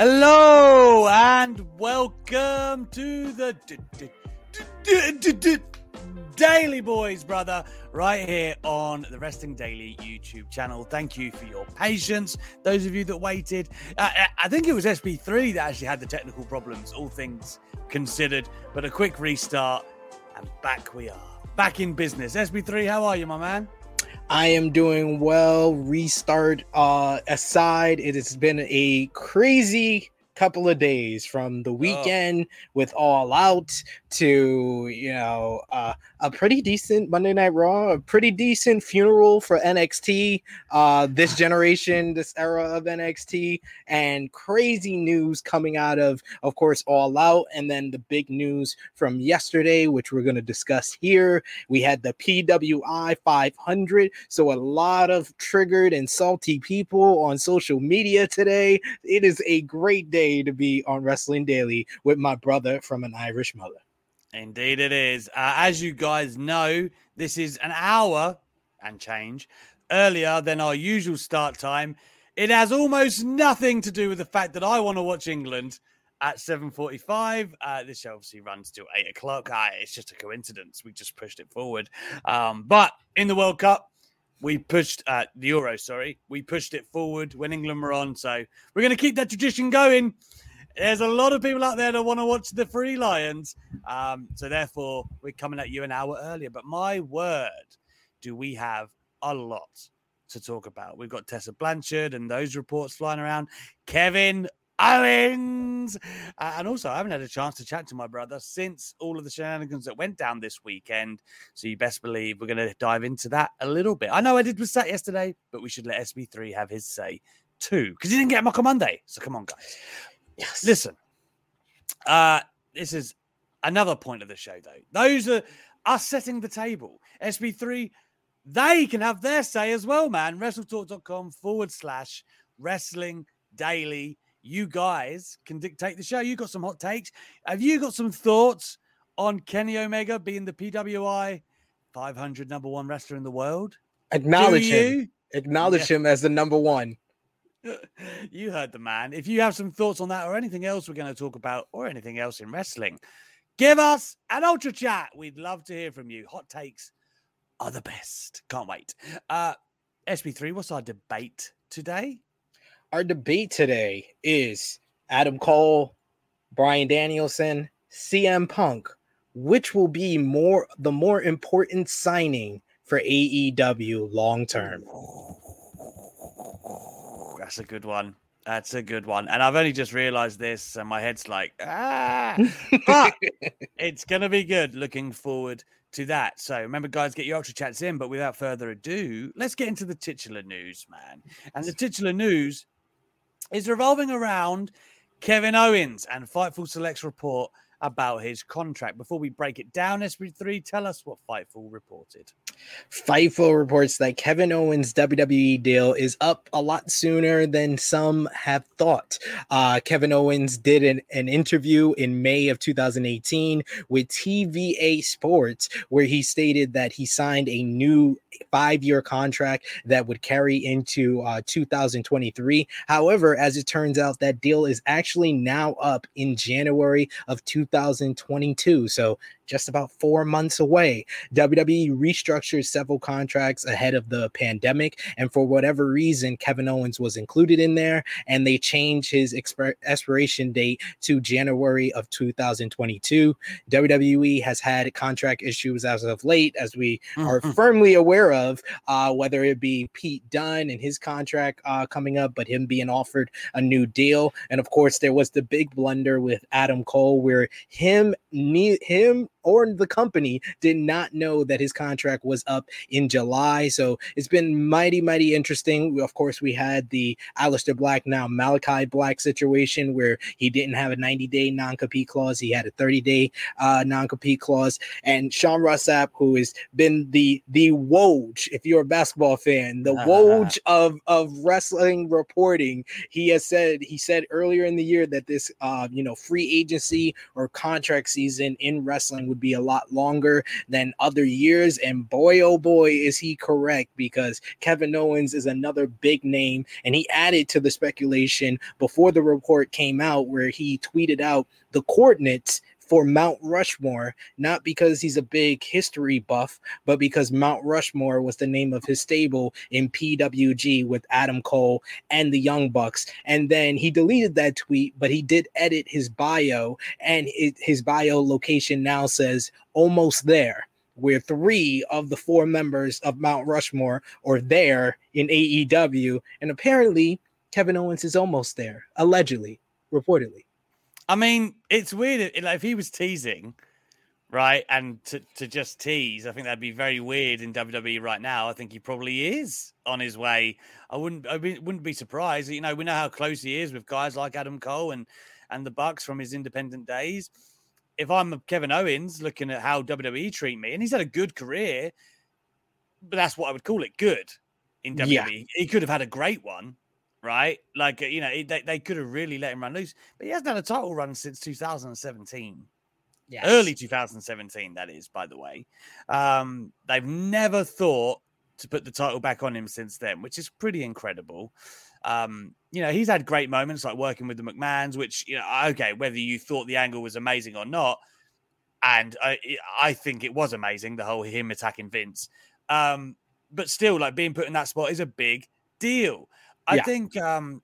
Hello and welcome to the d- d- d- Daily Boys, brother, right here on the Wrestling Daily YouTube channel. Thank you for your patience. Those of you that waited, uh, I think it was SP3 that actually had the technical problems, all things considered, but a quick restart, and back we are. Back in business. SP3, how are you, my man? I am doing well. Restart uh, aside, it has been a crazy couple of days from the weekend oh. with All Out to you know uh, a pretty decent Monday Night Raw, a pretty decent funeral for NXT, uh, this generation, this era of NXT, and crazy news coming out of, of course, All Out, and then the big news from yesterday, which we're going to discuss here. We had the PWI 500, so a lot of triggered and salty people on social media today. It is a great day to be on Wrestling Daily with my brother from an Irish mother. Indeed, it is. Uh, as you guys know, this is an hour and change earlier than our usual start time. It has almost nothing to do with the fact that I want to watch England at 7.45 uh, this show obviously runs till 8 o'clock uh, it's just a coincidence we just pushed it forward um, but in the world cup we pushed uh, the Euro, sorry, we pushed it forward when England were on. So we're going to keep that tradition going. There's a lot of people out there that want to watch the Three Lions. Um, so therefore, we're coming at you an hour earlier. But my word, do we have a lot to talk about? We've got Tessa Blanchard and those reports flying around. Kevin Owens. Uh, and also, I haven't had a chance to chat to my brother since all of the shenanigans that went down this weekend. So you best believe we're going to dive into that a little bit. I know I did with Sat yesterday, but we should let SB3 have his say too, because he didn't get Mock on Monday. So come on, guys. Yes. Listen, uh, this is another point of the show, though. Those are us setting the table. SP3, they can have their say as well, man. WrestleTalk.com forward slash wrestling daily you guys can dictate the show. You got some hot takes. Have you got some thoughts on Kenny Omega being the PWI 500 number one wrestler in the world? Acknowledge him. Acknowledge yeah. him as the number one. you heard the man. If you have some thoughts on that or anything else we're going to talk about or anything else in wrestling, give us an ultra chat. We'd love to hear from you. Hot takes are the best. Can't wait. Uh, SP3, what's our debate today? our debate today is Adam Cole, Bryan Danielson, CM Punk. Which will be more the more important signing for AEW long term? That's a good one. That's a good one. And I've only just realized this, and my head's like, ah, but it's going to be good. Looking forward to that. So remember, guys, get your ultra chats in. But without further ado, let's get into the titular news, man. And the titular news is revolving around Kevin Owens and Fightful Selects report about his contract. Before we break it down, SP3, tell us what Fightful reported. Fightful reports that Kevin Owens' WWE deal is up a lot sooner than some have thought. Uh, Kevin Owens did an, an interview in May of 2018 with TVA Sports, where he stated that he signed a new five year contract that would carry into uh, 2023. However, as it turns out, that deal is actually now up in January of 2023. 2022. So just about four months away. WWE restructured several contracts ahead of the pandemic, and for whatever reason, Kevin Owens was included in there, and they changed his exp- expiration date to January of 2022. WWE has had contract issues as of late, as we are Mhm. firmly aware of, uh, whether it be Pete Dunne and his contract uh, coming up, but him being offered a new deal, and of course there was the big blunder with Adam Cole, where him, him or the company did not know that his contract was up in July. So it's been mighty, mighty interesting. Of course, we had the Aleister Black, now Malachi Black situation where he didn't have a 90 day non compete clause, he had a 30 day uh, non compete clause. And Sean Ross Sapp, who has been the the Woj, if you're a basketball fan, the Woj of, of wrestling reporting, he has said he said earlier in the year that this uh, you know free agency or contract season in wrestling would be a lot longer than other years. And boy, oh boy, is he correct because Kevin Owens is another big name. And he added to the speculation before the report came out, where he tweeted out the coordinates for Mount Rushmore, not because he's a big history buff, but because Mount Rushmore was the name of his stable in PWG with Adam Cole and the Young Bucks. And then he deleted that tweet, but he did edit his bio, and his bio location now says almost there. Where three of the four members of Mount Rushmore are there in AEW, and apparently Kevin Owens is almost there, allegedly, reportedly. I mean, it's weird. If, like, if he was teasing, right, and to, to just tease, I think that'd be very weird in WWE right now. I think he probably is on his way. I wouldn't, I be- wouldn't be surprised. You know, we know how close he is with guys like Adam Cole and and the Bucks from his independent days. If I'm Kevin Owens, looking at how WWE treat me, and he's had a good career, but that's what I would call it, good in WWE. Yeah. He could have had a great one, right? Like, uh, you know, they, they could have really let him run loose, but he hasn't had a title run since 2017. Yeah, Early 2017, that is, by the way. Um, they've never thought to put the title back on him since then, which is pretty incredible. Um, you know, he's had great moments like working with the McMahons, which, you know, okay, whether you thought the angle was amazing or not, and I, I think it was amazing, the whole him attacking Vince. Um, but still, like being put in that spot is a big deal. I Yeah. think um,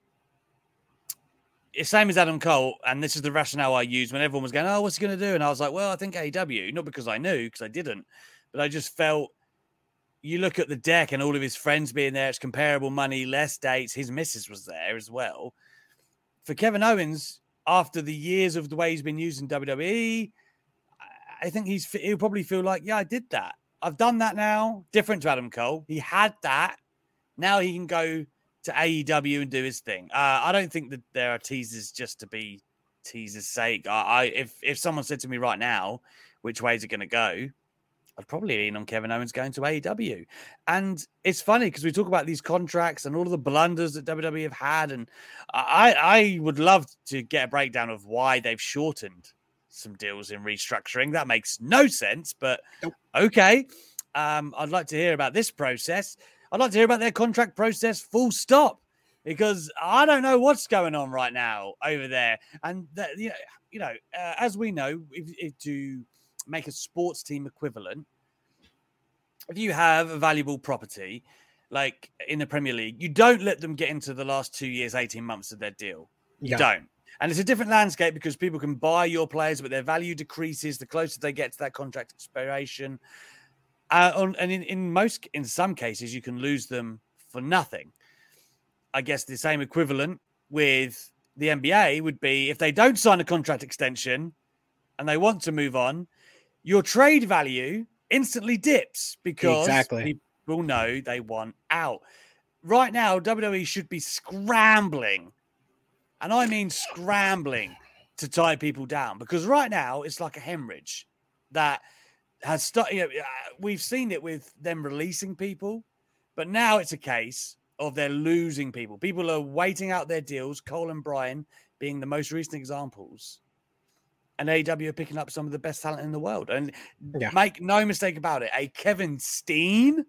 it's same as Adam Cole, and this is the rationale I used when everyone was going, "Oh, what's he going to do?" And I was like, "Well, I think AW." not because I knew, because I didn't, but I just felt." You look at the deck and all of his friends being there. It's comparable money, less dates. His missus was there as well. For Kevin Owens, after the years of the way he's been used in WWE, I- I think he's he'll probably feel like, yeah, I did that. I've done that now. Different to Adam Cole. He had that. Now he can go to AEW and do his thing. Uh, I don't think that there are teasers just to be teasers' sake. I, I if if someone said to me right now, which way is it going to go? I'd probably lean on Kevin Owens going to AEW. And it's funny because we talk about these contracts and all of the blunders that WWE have had, and I I would love to get a breakdown of why they've shortened some deals in restructuring. That makes no sense, but okay. Um, I'd like to hear about this process. I'd like to hear about their contract process, full stop, because I don't know what's going on right now over there. And that, you know, you know, uh, as we know, if, if to make a sports team equivalent, if you have a valuable property like in the Premier League, you don't let them get into the last two years, 18 months of their deal. You Yeah. don't. And it's a different landscape because people can buy your players, but their value decreases the closer they get to that contract expiration. Uh, on, and in, in most, in some cases, you can lose them for nothing. I guess the same equivalent with the NBA would be if they don't sign a contract extension and they want to move on, your trade value instantly dips because Exactly. people know they want out. Right now, WWE should be scrambling, and I mean scrambling to tie people down because right now it's like a hemorrhage that has started. You know, we've seen it with them releasing people, but now it's a case of they're losing people. People are waiting out their deals. Cole and Bryan being the most recent examples. And AEW are picking up some of the best talent in the world. And Yeah. make no mistake about it, a Kevin Steen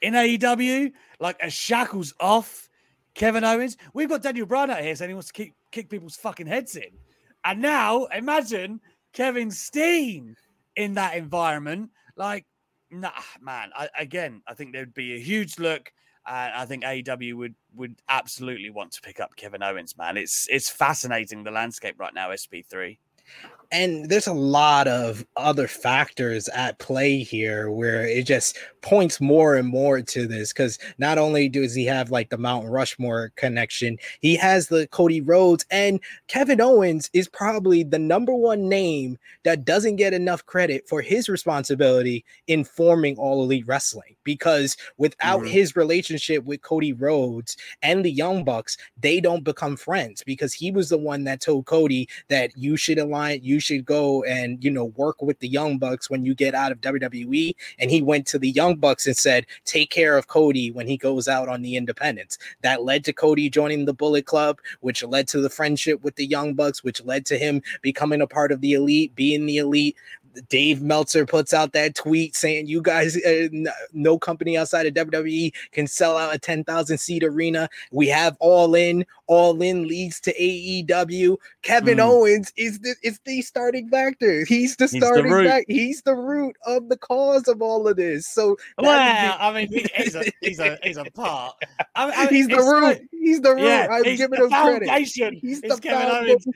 in AEW, like a shackles off Kevin Owens. We've got Daniel Bryan out here saying he wants to keep, kick people's fucking heads in. And now imagine Kevin Steen in that environment. Like, nah, man. I, again, I think there'd be a huge look. And I think AEW would would absolutely want to pick up Kevin Owens, man. It's it's fascinating the landscape right now, SP3 and there's a lot of other factors at play here where it just points more and more to this because not only does he have like the Mount Rushmore connection, he has the Cody Rhodes and Kevin Owens is probably the number one name that doesn't get enough credit for his responsibility in forming All Elite Wrestling because without mm-hmm. his relationship with Cody Rhodes and the Young Bucks, they don't become friends because he was the one that told Cody that you should align, you should go and you know work with the Young Bucks when you get out of WWE. And he went to the Young Bucks and said, "Take care of Cody when he goes out on the independents." That led to Cody joining the Bullet Club, which led to the friendship with the Young Bucks, which led to him becoming a part of the Elite, being the Elite. Dave Meltzer puts out that tweet saying, "You guys, uh, no company outside of WWE can sell out a 10,000 seat arena. We have All In. All In leads to AEW. Kevin mm. Owens is the is the starting factor. He's the starting he's the, he's the root of the cause of all of this. So, well, I mean, he's a he's a he's a part. I mean, he's the root. Like, he's the root. Yeah, I'm giving him credit. He's the Kevin Owens.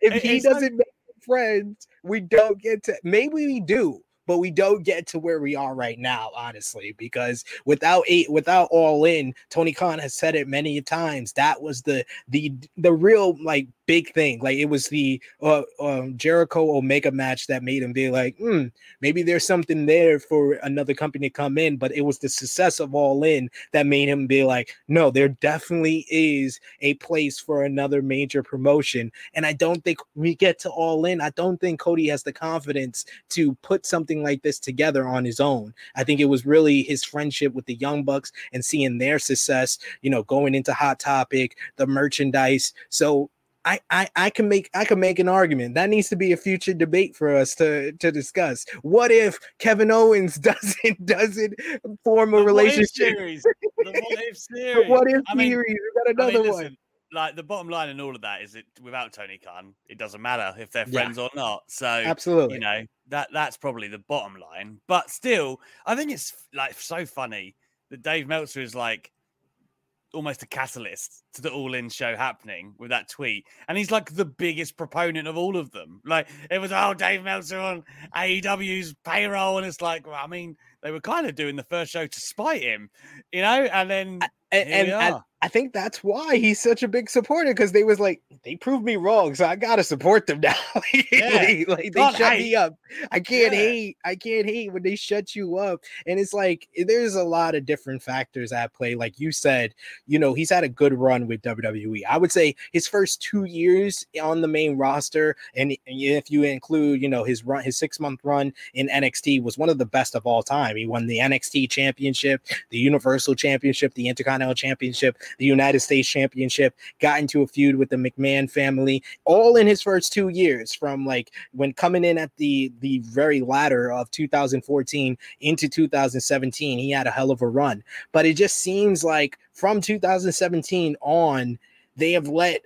If he doesn't make friends, we don't get to maybe we do, but we don't get to where we are right now, honestly, because without eight, without all in, Tony Khan has said it many times. That was the the the real like big thing. Like it was the uh, um, Jericho Omega match that made him be like, hmm, maybe there's something there for another company to come in. But it was the success of All In that made him be like, no, there definitely is a place for another major promotion. And I don't think we get to All In. I don't think Cody has the confidence to put something like this together on his own. I think it was really his friendship with the Young Bucks and seeing their success, you know, going into Hot Topic, the merchandise. So I, I I can make I can make an argument that needs to be a future debate for us to to discuss. What if Kevin Owens doesn't doesn't form a the relationship? Series. The what if series. what if I mean, series? We got another I mean, listen, one. Like the bottom line in all of that is that without Tony Khan, it doesn't matter if they're friends yeah. or not. So absolutely, you know that that's probably the bottom line. But still, I think it's like so funny that Dave Meltzer is like almost a catalyst to the all in show happening with that tweet. And he's like the biggest proponent of all of them. Like it was, oh, Dave Meltzer on AEW's payroll. And it's like, well, I mean, they were kind of doing the first show to spite him, you know? And then and, and I think that's why he's such a big supporter because they was like they proved me wrong, so I gotta support them now. yeah. like, they shut hate. me up. I can't yeah. hate. I can't hate when they shut you up. And it's like eh, there's a lot of different factors at play. Like you said, you know, he's had a good run with WWE. I would say his first two years on the main roster, and if you include, you know, his run, his six month run in NXT was one of the best of all time. He won the NXT Championship, the Universal Championship, the Intercontinental Championship the United States Championship, got into a feud with the McMahon family, all in his first two years, from like when coming in at the the very latter of 2014 into 2017. He had a hell of a run, but it just seems like from 2017 on, they have let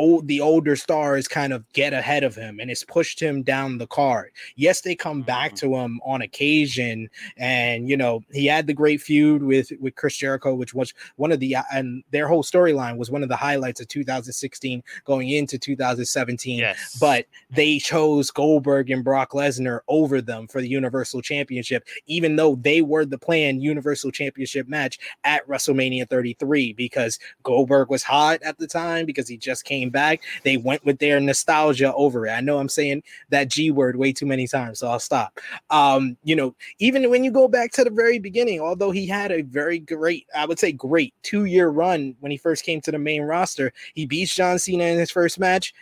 old the older stars kind of get ahead of him and it's pushed him down the card. Yes, they come back mm-hmm. to him on occasion, and you know he had the great feud with with Chris Jericho, which was one of the uh, and their whole storyline was one of the highlights of 2016 going into 2017. Yes, but they chose Goldberg and Brock Lesnar over them for the Universal Championship, even though they were the planned Universal Championship match at WrestleMania 33 because Goldberg was hot at the time because he just came came back, they went with their nostalgia over it. I know I'm saying that G word way too many times, so I'll stop. Um, you know, even when you go back to the very beginning, although he had a very great, I would say great two year run when he first came to the main roster, he beats John Cena in his first match.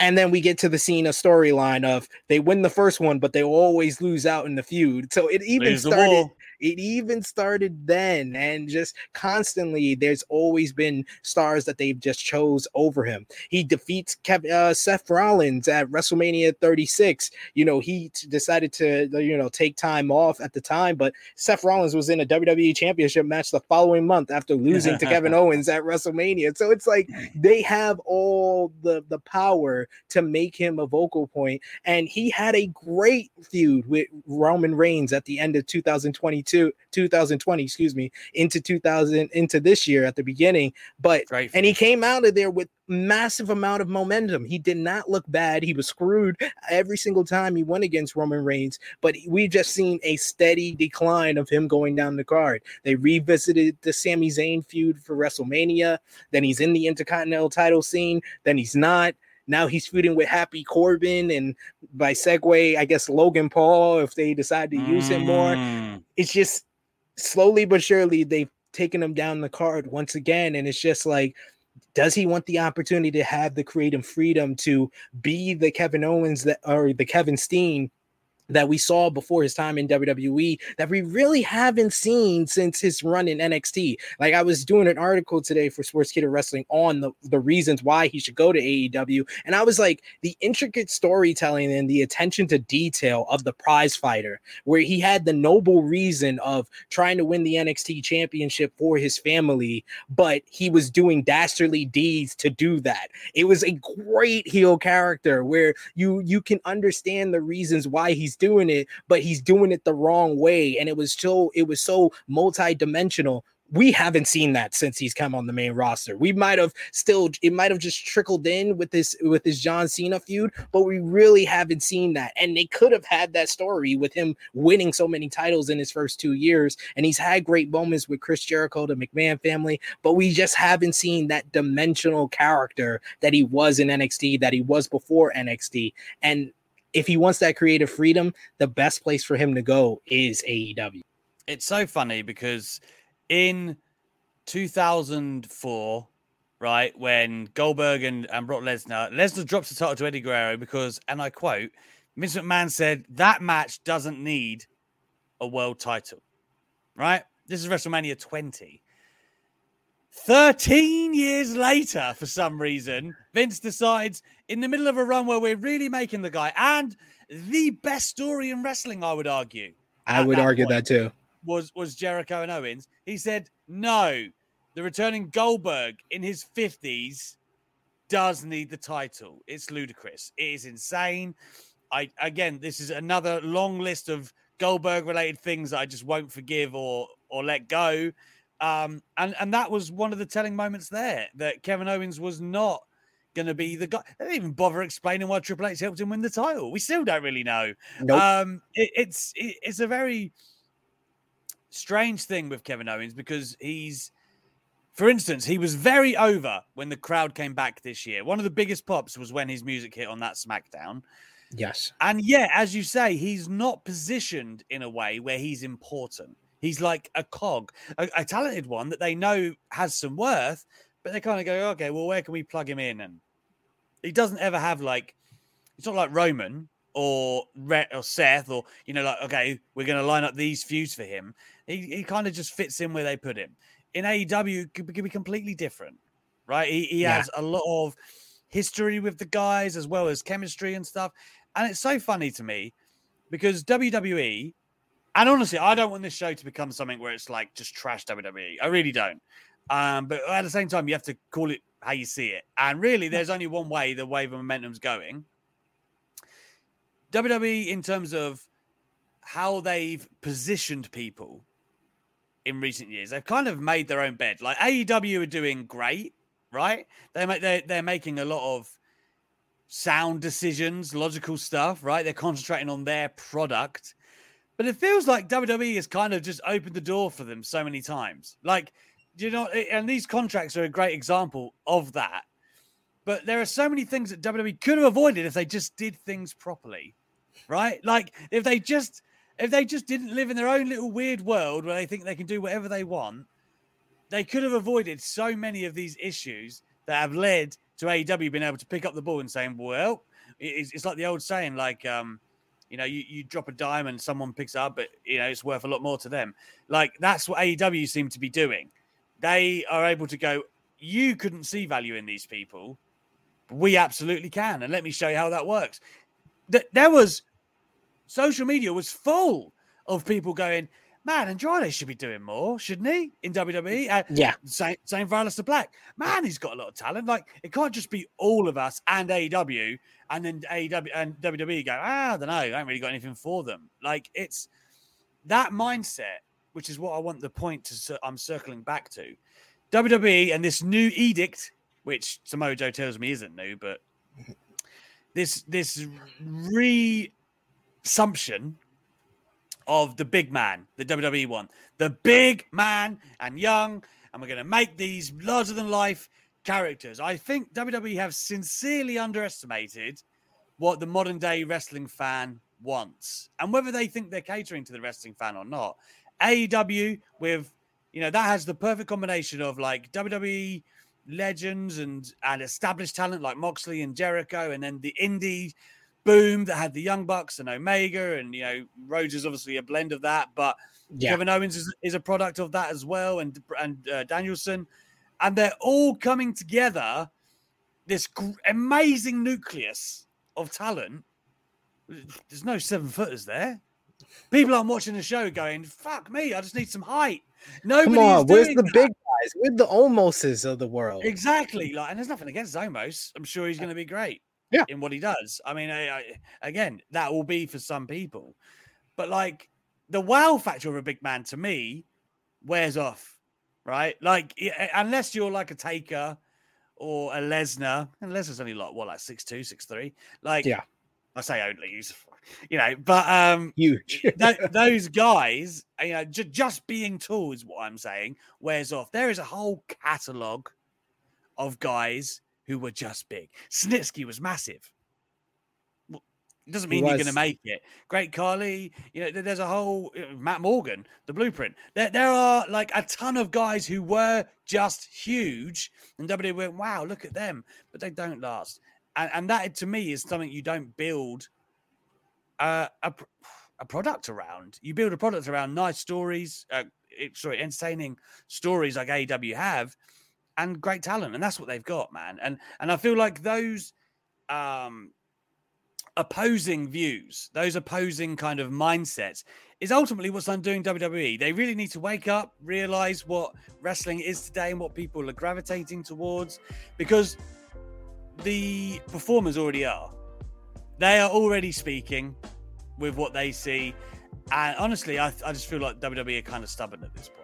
And then we get to the scene, a storyline of they win the first one, but they always lose out in the feud. So it even started it even started then, and just constantly, there's always been stars that they've just chose over him. He defeats Kev, uh, Seth Rollins at WrestleMania 36. You know, he t- decided to you know take time off at the time, but Seth Rollins was in a WWE Championship match the following month after losing to Kevin Owens at WrestleMania. So it's like they have all the the power to make him a vocal. And he had a great feud with Roman Reigns at the end of 2022, 2020, excuse me, into 2000 into this year at the beginning. But and he came out of there with massive amount of momentum. He did not look bad. He was screwed every single time he went against Roman Reigns, but we've just seen a steady decline of him going down the card. They revisited the Sami Zayn feud for WrestleMania. Then he's in the Intercontinental title scene. Then he's not. Now he's feuding with Happy Corbin and by segue, I guess Logan Paul if they decide to use mm. him more. Mm. It's just slowly but surely they've taken him down the card once again. And it's just like does he want the opportunity to have the creative freedom to be the Kevin Owens that or the Kevin Steen that we saw before his time in WWE that we really haven't seen since his run in NXT. Like I was doing an article today for Sportskeeda Wrestling on the, the reasons why he should go to AEW. And I was like, the intricate storytelling and the attention to detail of the prize fighter, where he had the noble reason of trying to win the NXT championship for his family, but he was doing dastardly deeds to do that. It was a great heel character where you you can understand the reasons why he's doing it, but he's doing it the wrong way. And it was so it was so multi-dimensional we haven't seen that since he's come on the main roster. We might have still it might have just trickled in with this with this John Cena feud, but we really haven't seen that. And they could have had that story with him winning so many titles in his first two years. And he's had great moments with Chris Jericho, the McMahon family, but we just haven't seen that dimensional character that he was in NXT, that he was before NXT. And if he wants that creative freedom, the best place for him to go is AEW. It's so funny because in 2004, right, when Goldberg and, and Brock Lesnar, Lesnar drops the title to Eddie Guerrero because, and I quote, Vince McMahon said that match doesn't need a world title, right? This is WrestleMania 20. 13 years later, for some reason, Vince decides in the middle of a run where we're really making the guy and the best story in wrestling, I would argue. I would that argue that too. Was was Jericho and Owens. He said, no, the returning Goldberg in his 50s does need the title. It's ludicrous. It is insane. I again, this is another long list of Goldberg related things that I just won't forgive or or let go. Um, and and that was one of the telling moments there that Kevin Owens was not going to be the guy. They didn't even bother explaining why Triple H helped him win the title. We still don't really know. Nope. Um, it, it's it, it's a very strange thing with Kevin Owens because he's, for instance, he was very over when the crowd came back this year. One of the biggest pops was when his music hit on that SmackDown. Yes. And yeah, as you say, he's not positioned in a way where he's important. He's like a cog, a, a talented one that they know has some worth, but they kind of go, okay, well, where can we plug him in? And he doesn't ever have like, it's not like Roman or Rhett or Seth or you know, like okay, we're going to line up these feuds for him. He he kind of just fits in where they put him. In AEW, it could, could be completely different, right? He he yeah. has a lot of history with the guys as well as chemistry and stuff, and it's so funny to me because WWE and honestly, I don't want this show to become something where it's like just trash WWE. I really don't. Um, but at the same time, you have to call it how you see it. And really, there's only one way the wave of momentum's going. WWE, in terms of how they've positioned people in recent years, they've kind of made their own bed. Like AEW are doing great, right? They make they're, they're making a lot of sound decisions, logical stuff, right? They're concentrating on their product but it feels like WWE has kind of just opened the door for them so many times. Like, you know, and these contracts are a great example of that. But there are so many things that WWE could have avoided if they just did things properly, right? Like if they just if they just didn't live in their own little weird world where they think they can do whatever they want, they could have avoided so many of these issues that have led to AEW being able to pick up the ball and saying, "Well, it's, it's like the old saying, like." um you know, you, you drop a dime and someone picks up, but you know, it's worth a lot more to them. Like that's what AEW seem to be doing. They are able to go, you couldn't see value in these people. we absolutely can. And let me show you how that works. That there was social media was full of people going, Man, Andrade should be doing more, shouldn't he? In WWE, uh, Yeah. same same for Aleister Black. Man, he's got a lot of talent. Like it can't just be all of us and AEW, and then AEW and WWE go, ah, I don't know, I haven't really got anything for them. Like it's that mindset, which is what I want the point to I'm circling back to. WWE and this new edict, which Samoa Joe tells me isn't new, but this this resumption of the big man, the WWE one, the big man and young, and we're going to make these larger than life characters. I think WWE have sincerely underestimated what the modern day wrestling fan wants and whether they think they're catering to the wrestling fan or not. AEW with you know that has the perfect combination of like WWE legends and and established talent like Moxley and Jericho, and then the indie boom that had the Young Bucks and Omega, and you know Rhodes is obviously a blend of that, but Yeah. Kevin Owens is, is a product of that as well, and and uh, Danielson, and they're all coming together. This gr- amazing nucleus of talent. There's no seven footers there. People aren't watching the show going, "Fuck me, I just need some height." Nobody Come on, where's the that. big guys? Where's the Omoses of the world? Exactly. Like, and there's nothing against Omos. I'm sure he's going to be great. Yeah. In what he does. I mean, I, I, again, that will be for some people, but like the wow factor of a big man to me wears off, right? Like, unless you're like a Taker or a Lesnar, and Lesnar's only like what, like six two, six three. Like, Yeah. I say only, he's, you know, but um, Huge. tho- those guys, you know, ju- just being tall is what I'm saying, wears off. There is a whole catalogue of guys who were just big. Snitsky was massive. Well, it doesn't mean you're going to make it. Great Khali, you know, there's a whole uh, Matt Morgan, the blueprint. There, there are like a ton of guys who were just huge, and WWE went, wow, look at them, but they don't last. And, and that to me is something you don't build uh, a a product around. You build a product around nice stories, uh, sorry, entertaining stories like AEW have, and great talent, and that's what they've got, man. And and I feel like those um opposing views, those opposing kind of mindsets, is ultimately what's undoing WWE. They really need to wake up, realize what wrestling is today and what people are gravitating towards, because the performers already are. They are already speaking with what they see. And honestly, I, I just feel like WWE are kind of stubborn at this point.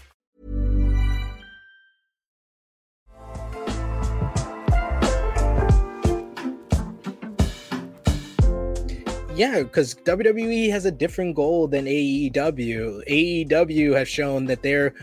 Yeah, because WWE has a different goal than AEW. AEW has shown that they're,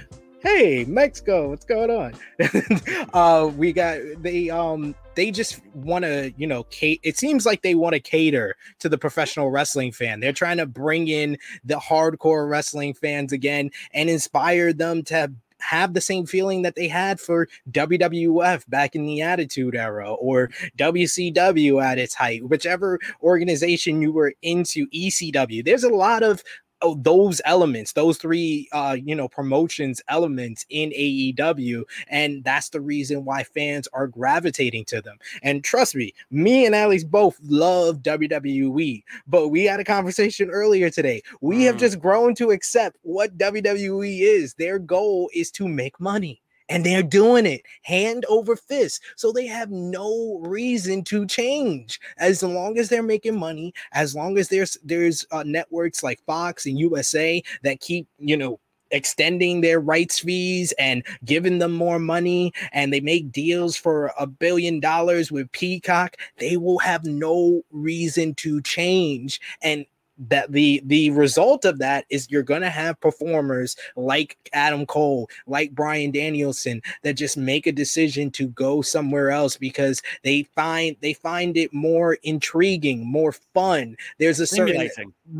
hey, Mexico, what's going on? uh, we got they um they just want to, you know. It seems like they want to cater to the professional wrestling fan. They're trying to bring in the hardcore wrestling fans again and inspire them to have the same feeling that they had for WWF back in the Attitude Era or WCW at its height, whichever organization you were into, ECW. There's a lot of oh, those elements, those three, uh, you know, promotions elements in AEW, and that's the reason why fans are gravitating to them. And trust me, me and Alex both love WWE, but we had a conversation earlier today. We mm. have just grown to accept what WWE is. Their goal is to make money and they're doing it hand over fist. So they have no reason to change as long as they're making money, as long as there's there's uh, networks like Fox and USA that keep, you know, extending their rights fees and giving them more money and they make deals for a billion dollars with Peacock, they will have no reason to change. And that the the result of that is you're going to have performers like Adam Cole, like Bryan Danielson that just make a decision to go somewhere else because they find they find it more intriguing, more fun. There's a certain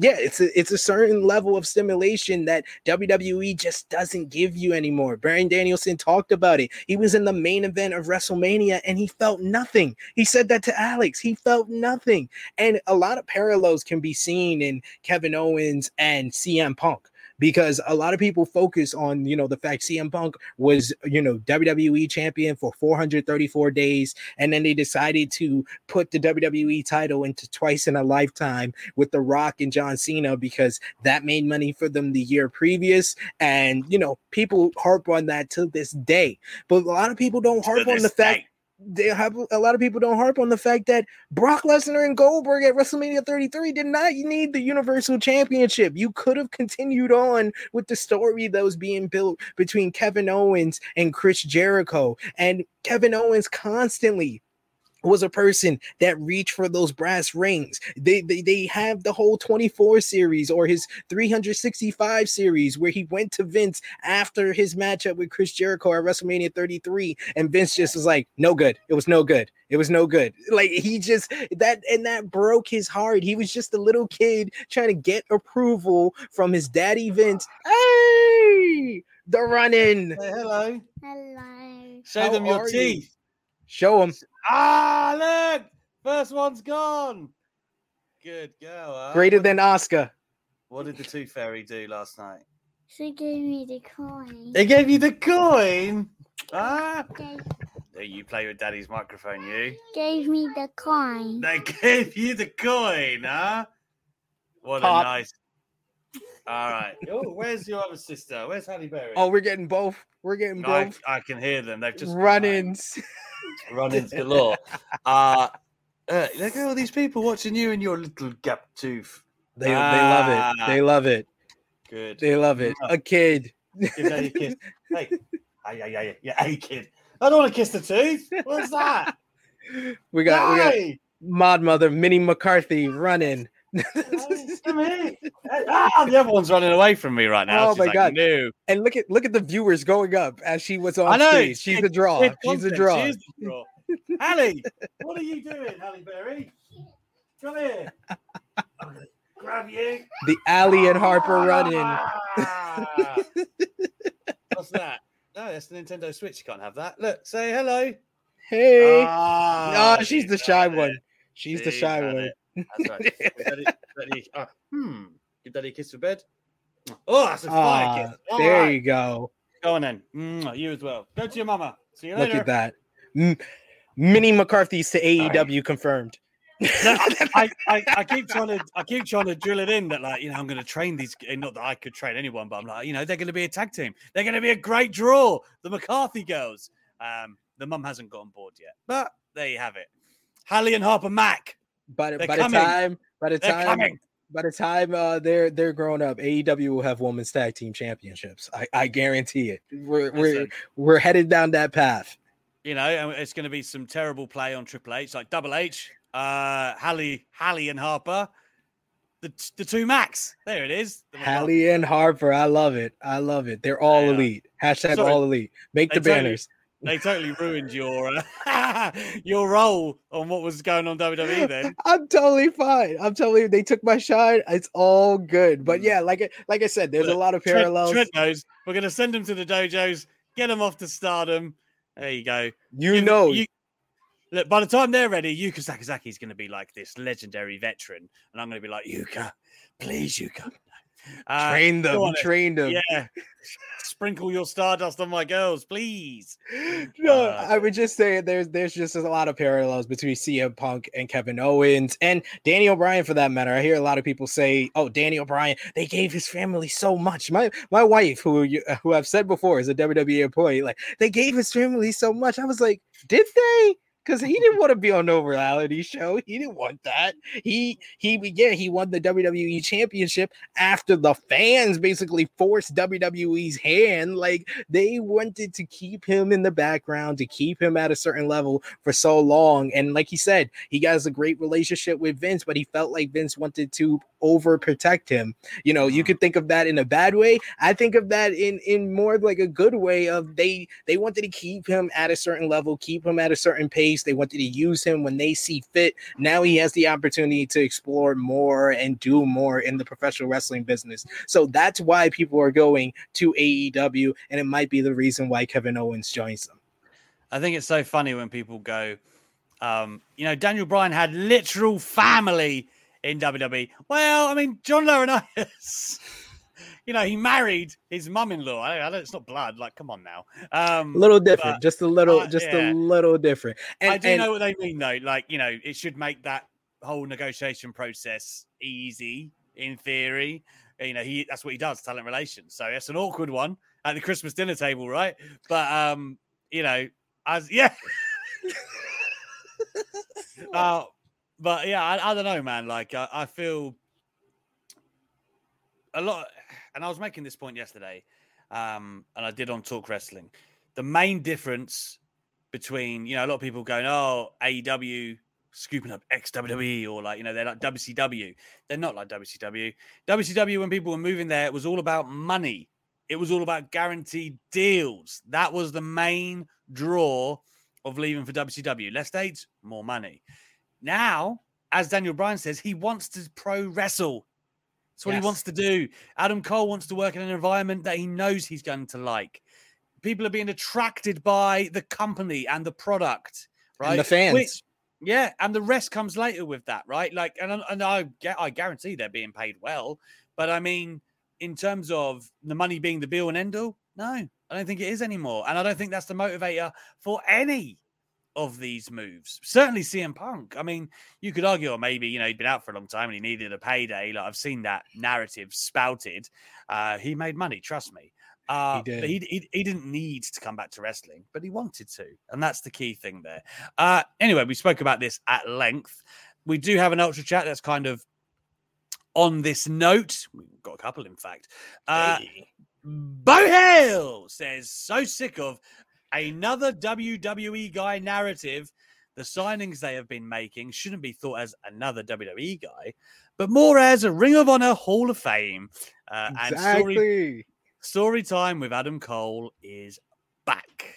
yeah, it's a, it's a certain level of stimulation that WWE just doesn't give you anymore. Bryan Danielson talked about it. He was in the main event of WrestleMania and he felt nothing. He said that to Alex. He felt nothing. And a lot of parallels can be seen in Kevin Owens and CM Punk because a lot of people focus on you know the fact CM Punk was you know WWE champion for 434 days and then they decided to put the WWE title into twice in a lifetime with The Rock and John Cena because that made money for them the year previous and you know people harp on that to this day. But a lot of people don't harp on the fact they have a lot of people don't harp on the fact that Brock Lesnar and Goldberg at WrestleMania 33 did not need the Universal Championship. You could have continued on with the story that was being built between Kevin Owens and Chris Jericho. And Kevin Owens constantly was a person that reached for those brass rings. They, they they have the whole 24 series or his 365 series where he went to Vince after his matchup with Chris Jericho at WrestleMania 33 and Vince just was like no good. It was no good. It was no good. Like he just that and that broke his heart. He was just a little kid trying to get approval from his daddy Vince. Hey, the running. Hey, hello. Hello. Show How them your teeth. You? Show them. Ah, look! First one's gone. Good girl. Huh? Greater than Oscar. What did the tooth fairy do last night? She gave me the coin. They gave you the coin? Ah. Gave... You play with daddy's microphone, you. Gave me the coin. They gave you the coin, huh? What Pop. a nice. All right. Oh, where's your other sister? Where's Halle Berry? Oh, we're getting both. We're getting both. I, I can hear them. They've just run-ins. run-ins galore. Uh, uh, look at all these people watching you and your little gap tooth. They ah, they love it. They love it. Good. They love it. A kid. Give a kiss. Hey, yeah, yeah, yeah, yeah. Hey, kid. I don't want to kiss the tooth. What's that? We got hey. we got Mod Mother Minnie McCarthy running. Ah, the other one's running away from me right now. Oh She's my like, god! No. And look at look at the viewers going up as she was on I know, stage. She's a draw. She's a draw. She's a draw. Halle, what are you doing, Halle Berry? Come here. grab you. The Alley and Harper running. What's that? No, that's the Nintendo Switch. You can't have that. Look, say hello. Hey. Ah, oh, she's the shy one. She's, she's the shy one. It. That's right. daddy, daddy, uh, hmm. Give daddy a kiss for bed. Oh, that's a fire kiss. All there right. you go. Go on then. Mm, you as well. Go to your mama. See you later. Look at that. M- Minnie McCarthy's to AEW right. confirmed. I, I, I, keep trying to I keep trying to drill it in that like you know I'm going to train these not that I could train anyone but I'm like you know they're going to be a tag team they're going to be a great draw the McCarthy girls um the mum hasn't got on board yet but there you have it Halle and Harper Mack but by the time, by the they're time, coming. by the time uh, they're they're grown up, AEW will have women's tag team championships. I, I guarantee it. We're we're we're headed down that path. You know, it's going to be some terrible play on Triple H, like Double H, uh, Halle, Halle and Harper, the the two Max. There it is. Halle and Harper. I love it. I love it. They're all elite. Hashtag Sorry. all elite. Make the banners. They totally ruined your uh, your role on what was going on WWE. Then I'm totally fine. I'm totally. They took my shine. It's all good. But Mm. yeah, like I- like I said, there's a lot of parallels. Trent knows. We're going to send them to the dojos, get them off to stardom. There you go. you know, you- look, by the time they're ready, Yuka Sakazaki is going to be like this legendary veteran, and I'm going to be like, Yuka, please, Yuka. Uh, train them. go on then. Train them. Yeah. Sprinkle your stardust on my girls, please. No, Uh, I would just say there's there's just a lot of parallels between CM Punk and Kevin Owens and Daniel Bryan for that matter. I hear a lot of people say, "Oh, Daniel Bryan, they gave his family so much." My my wife, who you, who I've said before is a WWE employee, like they gave his family so much. I was like, did they? Because he didn't want to be on no reality show. He didn't want that. He he yeah he won the WWE championship after the fans basically forced WWE's hand. Like they wanted to keep him in the background to keep him at a certain level for so long. And like he said, he has a great relationship with Vince, but he felt like Vince wanted to overprotect him. You know, you Mhm. could think of that in a bad way. I think of that in in more like a good way of they they wanted to keep him at a certain level, keep him at a certain pace. They wanted to use him when they see fit. Now he has the opportunity to explore more and do more in the professional wrestling business. So that's why people are going to AEW, and it might be the reason why Kevin Owens joins them. I think it's so funny when people go, um, you know, Daniel Bryan had literal family in WWE. Well, I mean, John Laurinaitis, you know, he married his mum-in-law. I, I don't, it's not blood. Like, come on now. Um, A little different, but just a little, uh, just yeah. a little different. And, I do and know what they mean, though. Like, you know, it should make that whole negotiation process easy in theory. You know, he that's what he does, talent relations. So it's an awkward one at the Christmas dinner table, right? But um, you know, as yeah. uh, but yeah, I, I don't know, man. Like I, I feel a lot, and I was making this point yesterday, um, and I did on Talk Wrestling. The main difference between you know a lot of people going, oh, AEW scooping up ex WWE or like you know they're like WCW. They're not like WCW. WCW when people were moving there, it was all about money. It was all about guaranteed deals. That was the main draw of leaving for WCW. Less dates, more money. Now, as Daniel Bryan says, he wants to pro wrestle. That's what Yes. he wants to do. Adam Cole wants to work in an environment that he knows he's going to like. People are being attracted by the company and the product, right? and the fans. Which- yeah, and the rest comes later with that, right? Like, and I- and I get, I guarantee they're being paid well, but I mean, in terms of the money being the be all and end all, no, I don't think it is anymore, and I don't think that's the motivator for any of these moves. Certainly, CM Punk. I mean, you could argue, or maybe you know he'd been out for a long time and he needed a payday. Like I've seen that narrative spouted. Uh, he made money, trust me. Uh, did. But he, he he didn't need to come back to wrestling, but he wanted to, and that's the key thing there. Uh, anyway, we spoke about this at length. We do have an ultra chat that's kind of on this note. We've got a couple, in fact. Uh, Hey. Bo Hill says, so sick of another WWE guy narrative. The signings they have been making shouldn't be thought as another WWE guy, but more as a Ring of Honor Hall of Fame. Uh, And story, exactly. story time with Adam Cole is back.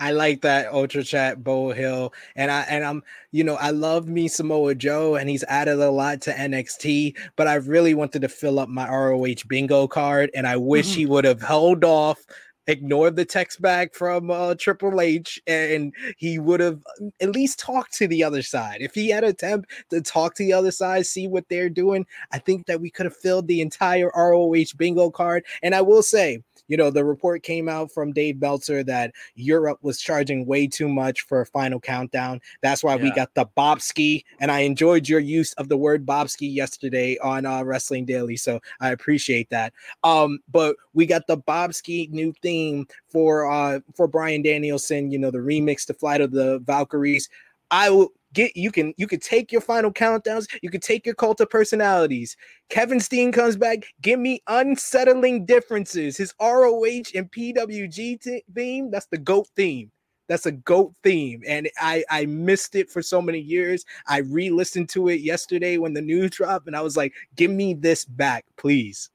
I like that Ultra Chat Bo Hill, and I and I'm you know I love me Samoa Joe, and he's added a lot to NXT. But I really wanted to fill up my ROH bingo card, and I wish Mhm. he would have held off, ignored the text back from uh, Triple H, and he would have at least talked to the other side. If he had attempt to talk to the other side, see what they're doing, I think that we could have filled the entire ROH bingo card. And I will say. You know, the report came out from Dave Meltzer that Europe was charging way too much for a final countdown. That's why we got the Bobski, and I enjoyed your use of the word Bobski yesterday on uh, Wrestling Daily, so I appreciate that. Um, but we got the Bobski new theme for uh for Bryan Danielson. You know, the remix to Flight of the Valkyries. I will get you can you can take your final countdowns. You can take your cult of personalities. Kevin Steen comes back. Give me unsettling differences. His ROH and PWG t- theme. That's the GOAT theme. That's a GOAT theme. And I, I missed it for so many years. I re listened to it yesterday when the news dropped, and I was like, give me this back, please.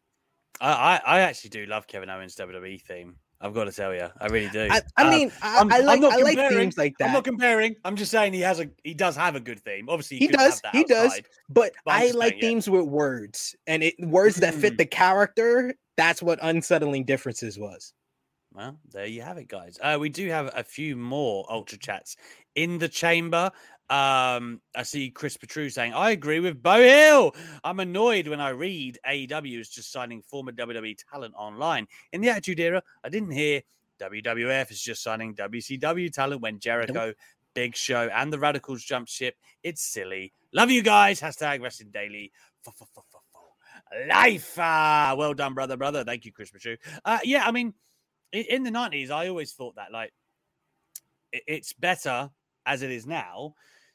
I, I actually do love Kevin Owens' WWE theme. I've got to tell you, I really do. I, I Uh, mean, I, I'm- I I'm like not I like comparing. themes like that. I'm not comparing. I'm just saying he has a he does have a good theme. Obviously, he couldn't have does that he does but But I'm i just like saying, yeah. themes with words and it words that Mm. fit the character that's what unsettling differences was Well, there you have it, guys. Uh, we do have a few more ultra chats in the chamber. Um, I see Chris Petru saying, "I agree with Bo Hill. I'm annoyed when I read AEW is just signing former WWE talent online. In the Attitude Era, I didn't hear WWF is just signing WCW talent when Jericho, Big Show, and the Radicalz jumped ship. It's silly. Love you guys. Hashtag Wrestling Daily. Life. Ah, well done, brother, brother. Thank you, Chris Petru. Uh, yeah, I mean." in the 90s i always thought that like it's better as it is now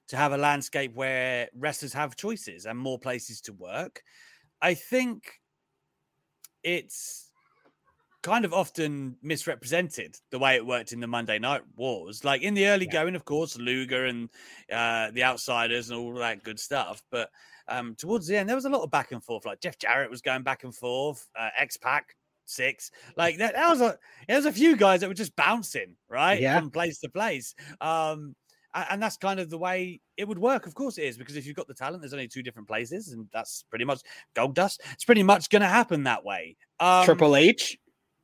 to have a landscape where wrestlers have choices and more places to work. I think it's kind of often misrepresented the way it worked in the monday night wars. Like in the early going of course luger and uh, the outsiders and all that good stuff but um, towards the end there was a lot of back and forth. Like jeff jarrett was going back and forth uh, x-pac six like that, that was a there was a few guys that were just bouncing right Yeah. from place to place. Um and that's kind of the way it would work of course it is because if you've got the talent there's only two different places and that's pretty much gold dust it's pretty much going to happen that way um triple h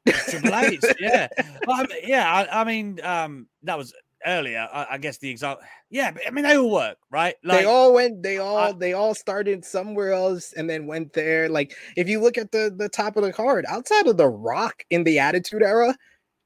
Triple H, yeah, I mean, yeah. I, I mean, um, that was earlier. I, I guess the example, yeah. But I mean, they all work, right? they all went they all they all started somewhere else and then went there like if you look at the the top of the card outside of the rock in the attitude era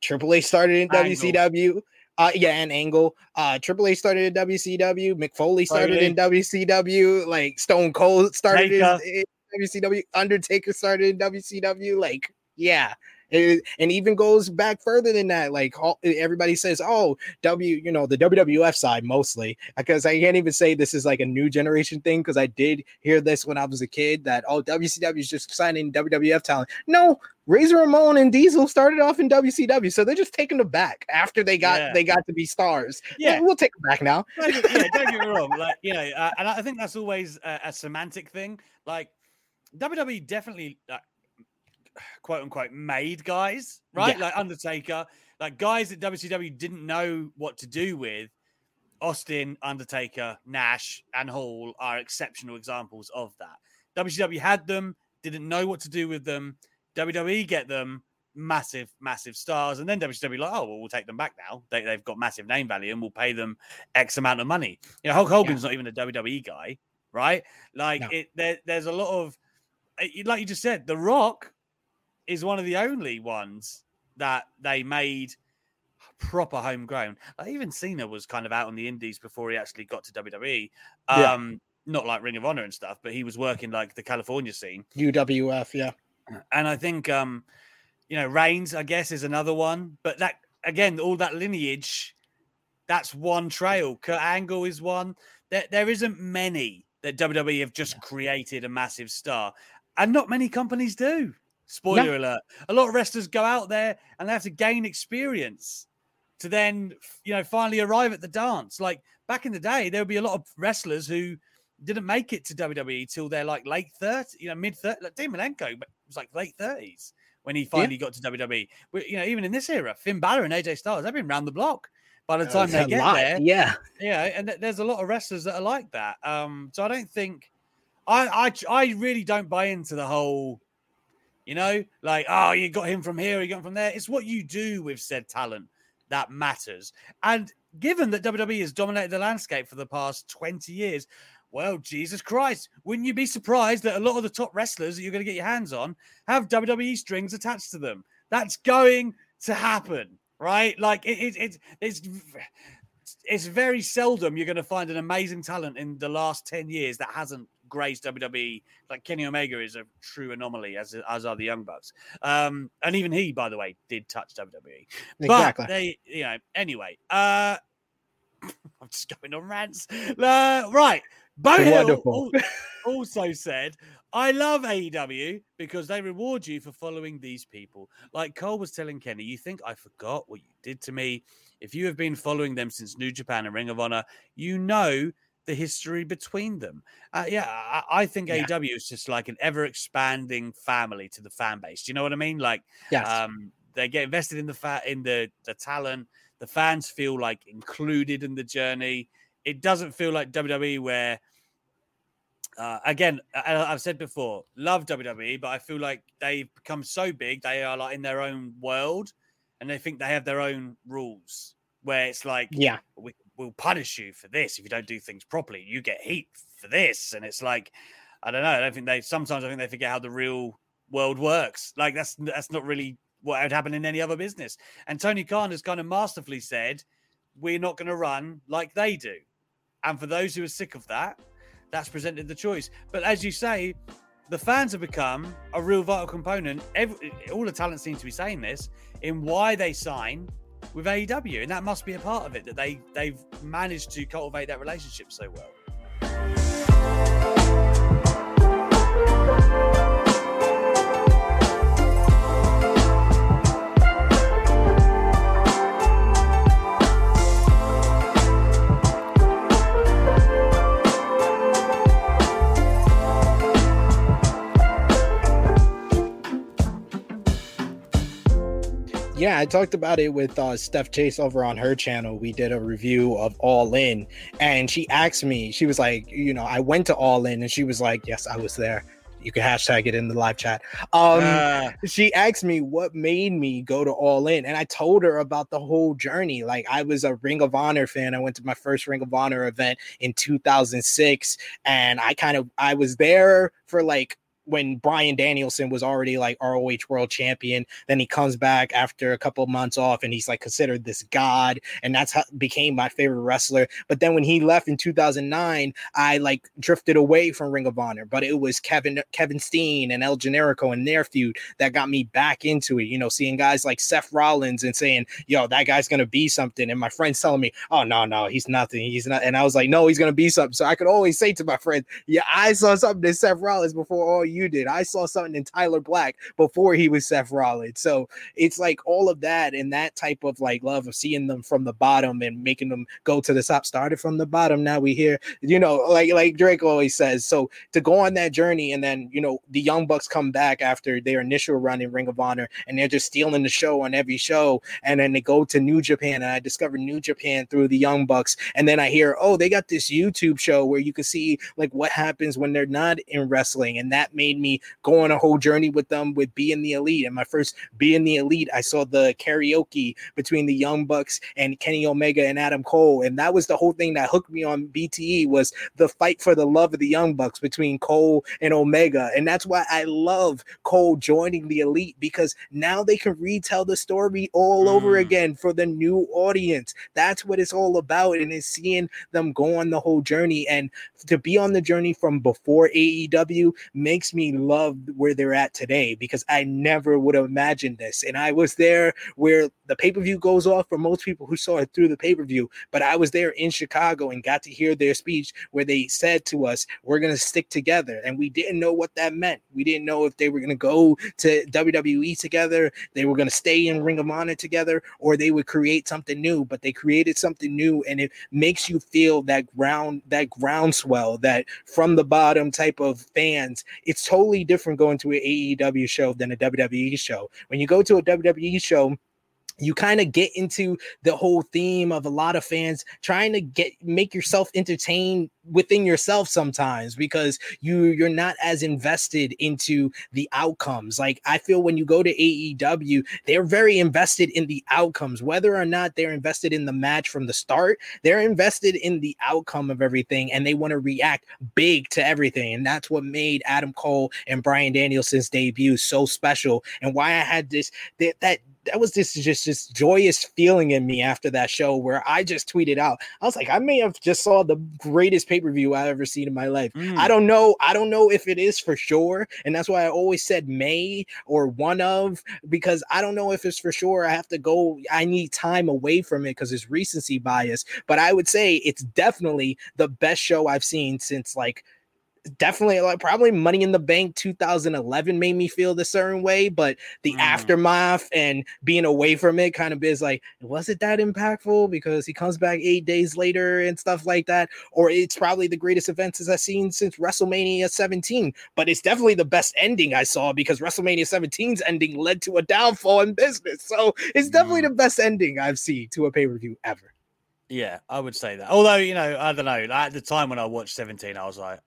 triple h started in Angle. wcw uh yeah and angle. Uh triple h started in wcw mick foley started in wcw like stone cold started in, in wcw undertaker started in wcw like yeah it, and even goes back further than that like all, everybody says oh w you know the wwf side mostly because i can't even say this is like a new generation thing because i did hear this when i was a kid that oh wcw is just signing wwf talent no razor ramon and diesel started off in wcw so they're just taking them back after they got Yeah. they got to be stars Yeah. we'll take them back now yeah, don't get me wrong. Like, you know, uh, and I think that's always a, a semantic thing. Like, WWE definitely, uh, quote unquote, made guys, right? Yeah. Like Undertaker, like guys that WCW didn't know what to do with. Austin, Undertaker, Nash, and Hall are exceptional examples of that. WCW had them, didn't know what to do with them. WWE get them, massive, massive stars, and then WCW like, oh well, we'll take them back now. They, they've got massive name value, and we'll pay them X amount of money. You know, Hulk Hogan's not even a WWE guy, right? Like No. it, there, there's a lot of, uh, like you just said, The Rock is one of the only ones that they made proper homegrown. Like even Cena was kind of out on the indies before he actually got to WWE. Yeah. Um, not like Ring of Honor and stuff, but he was working like the California scene. uwf yeah And I think um, you know, Reigns, I guess, is another one. But that again, all that lineage, that's one trail. Kurt Angle is one. There, there isn't many that WWE have just created a massive star. And not many companies do. Spoiler alert. A lot of wrestlers go out there and they have to gain experience to then, you know, finally arrive at the dance. Like back in the day, there would be a lot of wrestlers who didn't make it to WWE till they're like late 30, you know, mid 30. Like Dean Malenko was like late 30s when he finally got to WWE. But, you know, even in this era, Finn Balor and AJ Styles, they've been round the block by the time That's they get lot, there. yeah Yeah, and th- there's a lot of wrestlers that are like that. Um, so I don't think I I I really don't buy into the whole, you know, like oh you got him from here, you got him from there. It's what you do with said talent that matters. And given that WWE has dominated the landscape for the past 20 years, well, Jesus Christ, wouldn't you be surprised that a lot of the top wrestlers that you're going to get your hands on have WWE strings attached to them? That's going to happen, right? Like it, it, it it's it's very seldom you're going to find an amazing talent in the last 10 years that hasn't graced WWE. Like Kenny Omega is a true anomaly, as as are the Young Bucks. Um, and even he, by the way, did touch WWE. But Exactly. they, you know, anyway, uh, I'm just going on rants. Uh, right. Bo Hill Wonderful. al- also said, I love AEW because they reward you for following these people. Like Cole was telling Kenny, you think I forgot what you did to me? If you have been following them since New Japan and Ring of Honor, you know the history between them. Uh, yeah, I, I think Yeah. AEW is just like an ever expanding family to the fan base. Do you know what I mean? Like, yes um, they get invested in the fat in the the talent. The fans feel like included in the journey. It doesn't feel like WWE where uh, again, I, I've said before, love WWE, but I feel like they've become so big, they are like in their own world, and they think they have their own rules. Where it's like, Yeah. we, we'll punish you for this if you don't do things properly. You get heat for this, and it's like, I don't know. I don't think they. Sometimes I think they forget how the real world works. Like that's that's not really what would happen in any other business. And Tony Khan has kind of masterfully said, we're not going to run like they do. And for those who are sick of that, that's presented the choice. But as you say, the fans have become a real vital component. Every, all the talent seems to be saying this in why they sign with AEW, and that must be a part of it that they they've managed to cultivate that relationship so well. Yeah, I talked about it with uh, Steph Chase over on her channel. We did a review of All In, and she asked me, she was like, you know, I went to All In, and she was like, yes, I was there. You can hashtag it in the live chat. Um, Ah, she asked me what made me go to All In, and I told her about the whole journey. Like I was a Ring of Honor fan. I went to my first Ring of Honor event in 2006, and I kind of I was there for like when Bryan Danielson was already like ROH world champion. Then he comes back after a couple of months off and he's like considered this god. And that's how became my favorite wrestler. But then when he left in 2009, I like drifted away from Ring of Honor. But it was Kevin Kevin Steen and El Generico and their feud that got me back into it. You know, seeing guys like Seth Rollins and saying, yo, that guy's gonna be something. And my friends telling me, oh no, no, he's nothing. He's not. And I was like, no, he's gonna be something. So I could always say to my friends, yeah, I saw something in Seth Rollins before all you did. I saw something in Tyler Black before he was Seth Rollins. So it's like all of that and that type of like love of seeing them from the bottom and making them go to the top. Started from the bottom. Now we hear, you know, like like Drake always says. So to go on that journey and then you know the Young Bucks come back after their initial run in Ring of Honor and they're just stealing the show on every show. And then they go to New Japan and I discovered New Japan through the Young Bucks. And then I hear, oh, they got this YouTube show where you can see like what happens when they're not in wrestling. And that made me go on a whole journey with them with being the elite. And my first being the elite, I saw the karaoke between the Young Bucks and Kenny Omega and Adam Cole. And that was the whole thing that hooked me on BTE was the fight for the love of the Young Bucks between Cole and Omega. And that's why I love Cole joining the elite because now they can retell the story all over Mm. again for the new audience. That's what it's all about. And it's seeing them go on the whole journey. And to be on the journey from before AEW makes me love where they're at today because I never would have imagined this. And I was there where the pay per view goes off for most people who saw it through the pay per view, but I was there in Chicago and got to hear their speech where they said to us, We're going to stick together. And we didn't know what that meant. We didn't know if they were going to go to WWE together, they were going to stay in Ring of Honor together, or they would create something new. But they created something new, and it makes you feel that ground, that groundswell, that from the bottom type of fans. It's totally different going to an AEW show than a WWE show. When you go to a WWE show, you kind of get into the whole theme of a lot of fans trying to get make yourself entertained within yourself sometimes because you you're not as invested into the outcomes. Like i feel when you go to AEW they're very invested in the outcomes. Whether or not they're invested in the match from the start they're invested in the outcome of everything and they want to react big to everything. And that's what made Adam Cole and Bryan Danielson's debut so special and why I had this that that that was this just this joyous feeling in me after that show where I just tweeted out. I was like, I may have just saw the greatest pay-per-view I've ever seen in my life. Mm. I don't know. I don't know if it is for sure. And that's why I always said may or one of, because I don't know if it's for sure. I have to go, I need time away from it because it's recency bias. But I would say it's definitely the best show I've seen since like definitely like probably Money in the Bank 2011 made me feel the certain way, but the Mm. aftermath and being away from it kind of is like, was it that impactful because he comes back eight days later and stuff like that? Or it's probably the greatest events as I've seen since WrestleMania 17, but it's definitely the best ending I saw because WrestleMania 17's ending led to a downfall in business. So it's definitely Mm. the best ending I've seen to a pay per view ever. Yeah, I would say that. Although, you know, I don't know. At the time when I watched 17, I was like,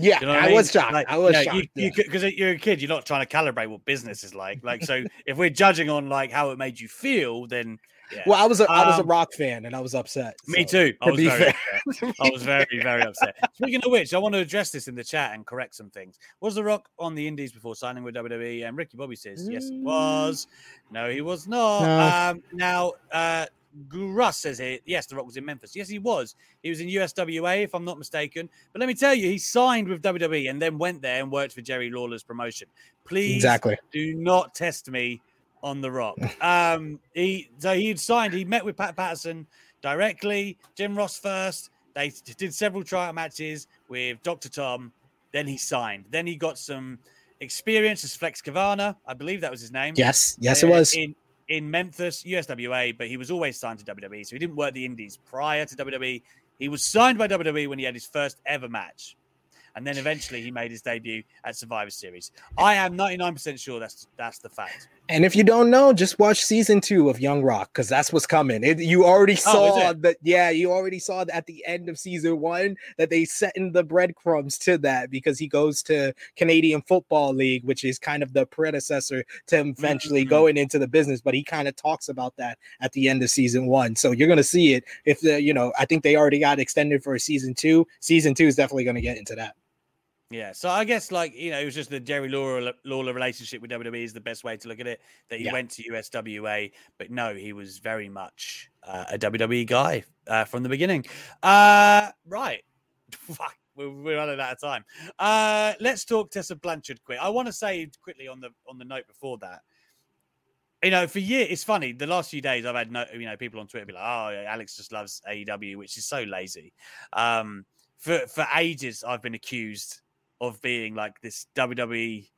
Yeah, you know I, mean? was shocked. Like, I was you know, shocked. You, yeah. because you're a kid, you're not trying to calibrate what business is like. Like, so if we're judging on like how it made you feel, then yeah. Well, I was a I was a Um, rock fan and I was upset. Me so, too. I to was be very fair. upset. I was very, very upset. Speaking of which, I want to address this in the chat and correct some things. Was The Rock on the Indies before signing with WWE? And Ricky Bobby says, yes, he was. No, he was not. No. Um, now, uh, Russ says here, yes, The Rock was in Memphis. Yes, he was. He was in USWA, if I'm not mistaken. But let me tell you, he signed with WWE and then went there and worked for Jerry Lawler's promotion. Please Exactly. do not test me on the rock. Um, he so he'd signed. He met with Pat Patterson directly. Jim Ross first. They did several tryout matches with Dr. Tom. Then he signed. Then he got some experience as Flex Kavana. I believe that was his name. Yes, yes, it uh, was. in in Memphis, USWA. But he was always signed to WWE, so he didn't work the Indies prior to WWE. He was signed by WWE when he had his first ever match. And then eventually he made his debut at Survivor Series. I am 99% sure that's that's the fact. And if you don't know, just watch season two of Young Rock because that's what's coming. It, you already Oh, saw it? that. Yeah, you already saw that at the end of season one that they set in the breadcrumbs to that because he goes to Canadian Football League, which is kind of the predecessor to him eventually Mhm. going into the business. But he kind of talks about that at the end of season one. So you're gonna see it. If the you know, I think they already got extended for season two. Season two is definitely gonna get into that. Yeah, so I guess like you know, it was just the Jerry Lawler Lawler relationship with WWE is the best way to look at it. That he Yeah. went to USWA, but no, he was very much uh, a WWE guy uh, from the beginning. Uh, right, fuck, we're, we're running out of time. Uh, let's talk Tessa Blanchard quick. I want to say quickly on the on the note before that. You know, for years, it's funny. The last few days, I've had no, you know, people on Twitter be like, "Oh, Alex just loves AEW," which is so lazy. Um, for for ages, I've been accused of being like this WWE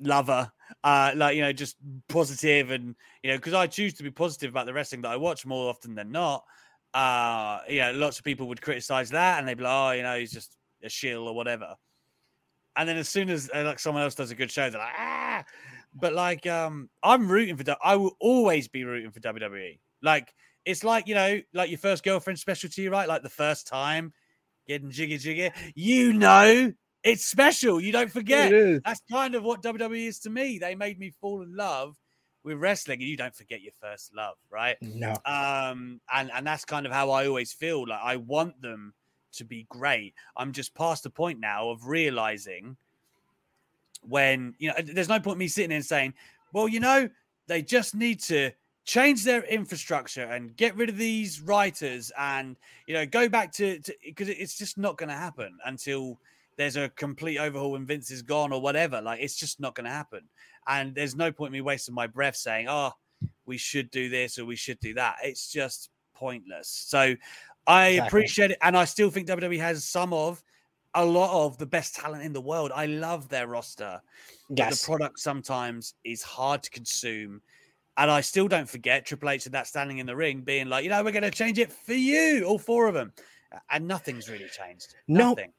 lover, uh, like you know, just positive and you know, because I choose to be positive about the wrestling that I watch more often than not. Uh, you know, lots of people would criticize that and they'd be like, oh, you know, he's just a shill or whatever. And then as soon as uh, like someone else does a good show, they're like, ah. But like, um, I'm rooting for. I will always be rooting for WWE. Like, it's like you know, like your first girlfriend specialty, right? Like the first time getting jiggy jiggy. You know, it's special. You don't forget. It is. That's kind of what WWE is to me. They made me fall in love with wrestling, and you don't forget your first love, right? No. Um, and and that's kind of how I always feel. Like I want them to be great. I'm just past the point now of realizing when you know, there's no point me sitting there and saying, well, you know, they just need to change their infrastructure and get rid of these writers and you know go back to because it's just not going to happen until there's a complete overhaul when Vince is gone or whatever. Like it's just not going to happen. And there's no point me wasting my breath saying, "Oh, we should do this or we should do that." It's just pointless. So I Exactly. appreciate it, and I still think WWE has some of a lot of the best talent in the world. I love their roster. Yes. the product sometimes is hard to consume. And I still don't forget Triple H and that standing in the ring being like, you know, we're going to change it for you, all four of them. And nothing's really changed. Nope. Nothing.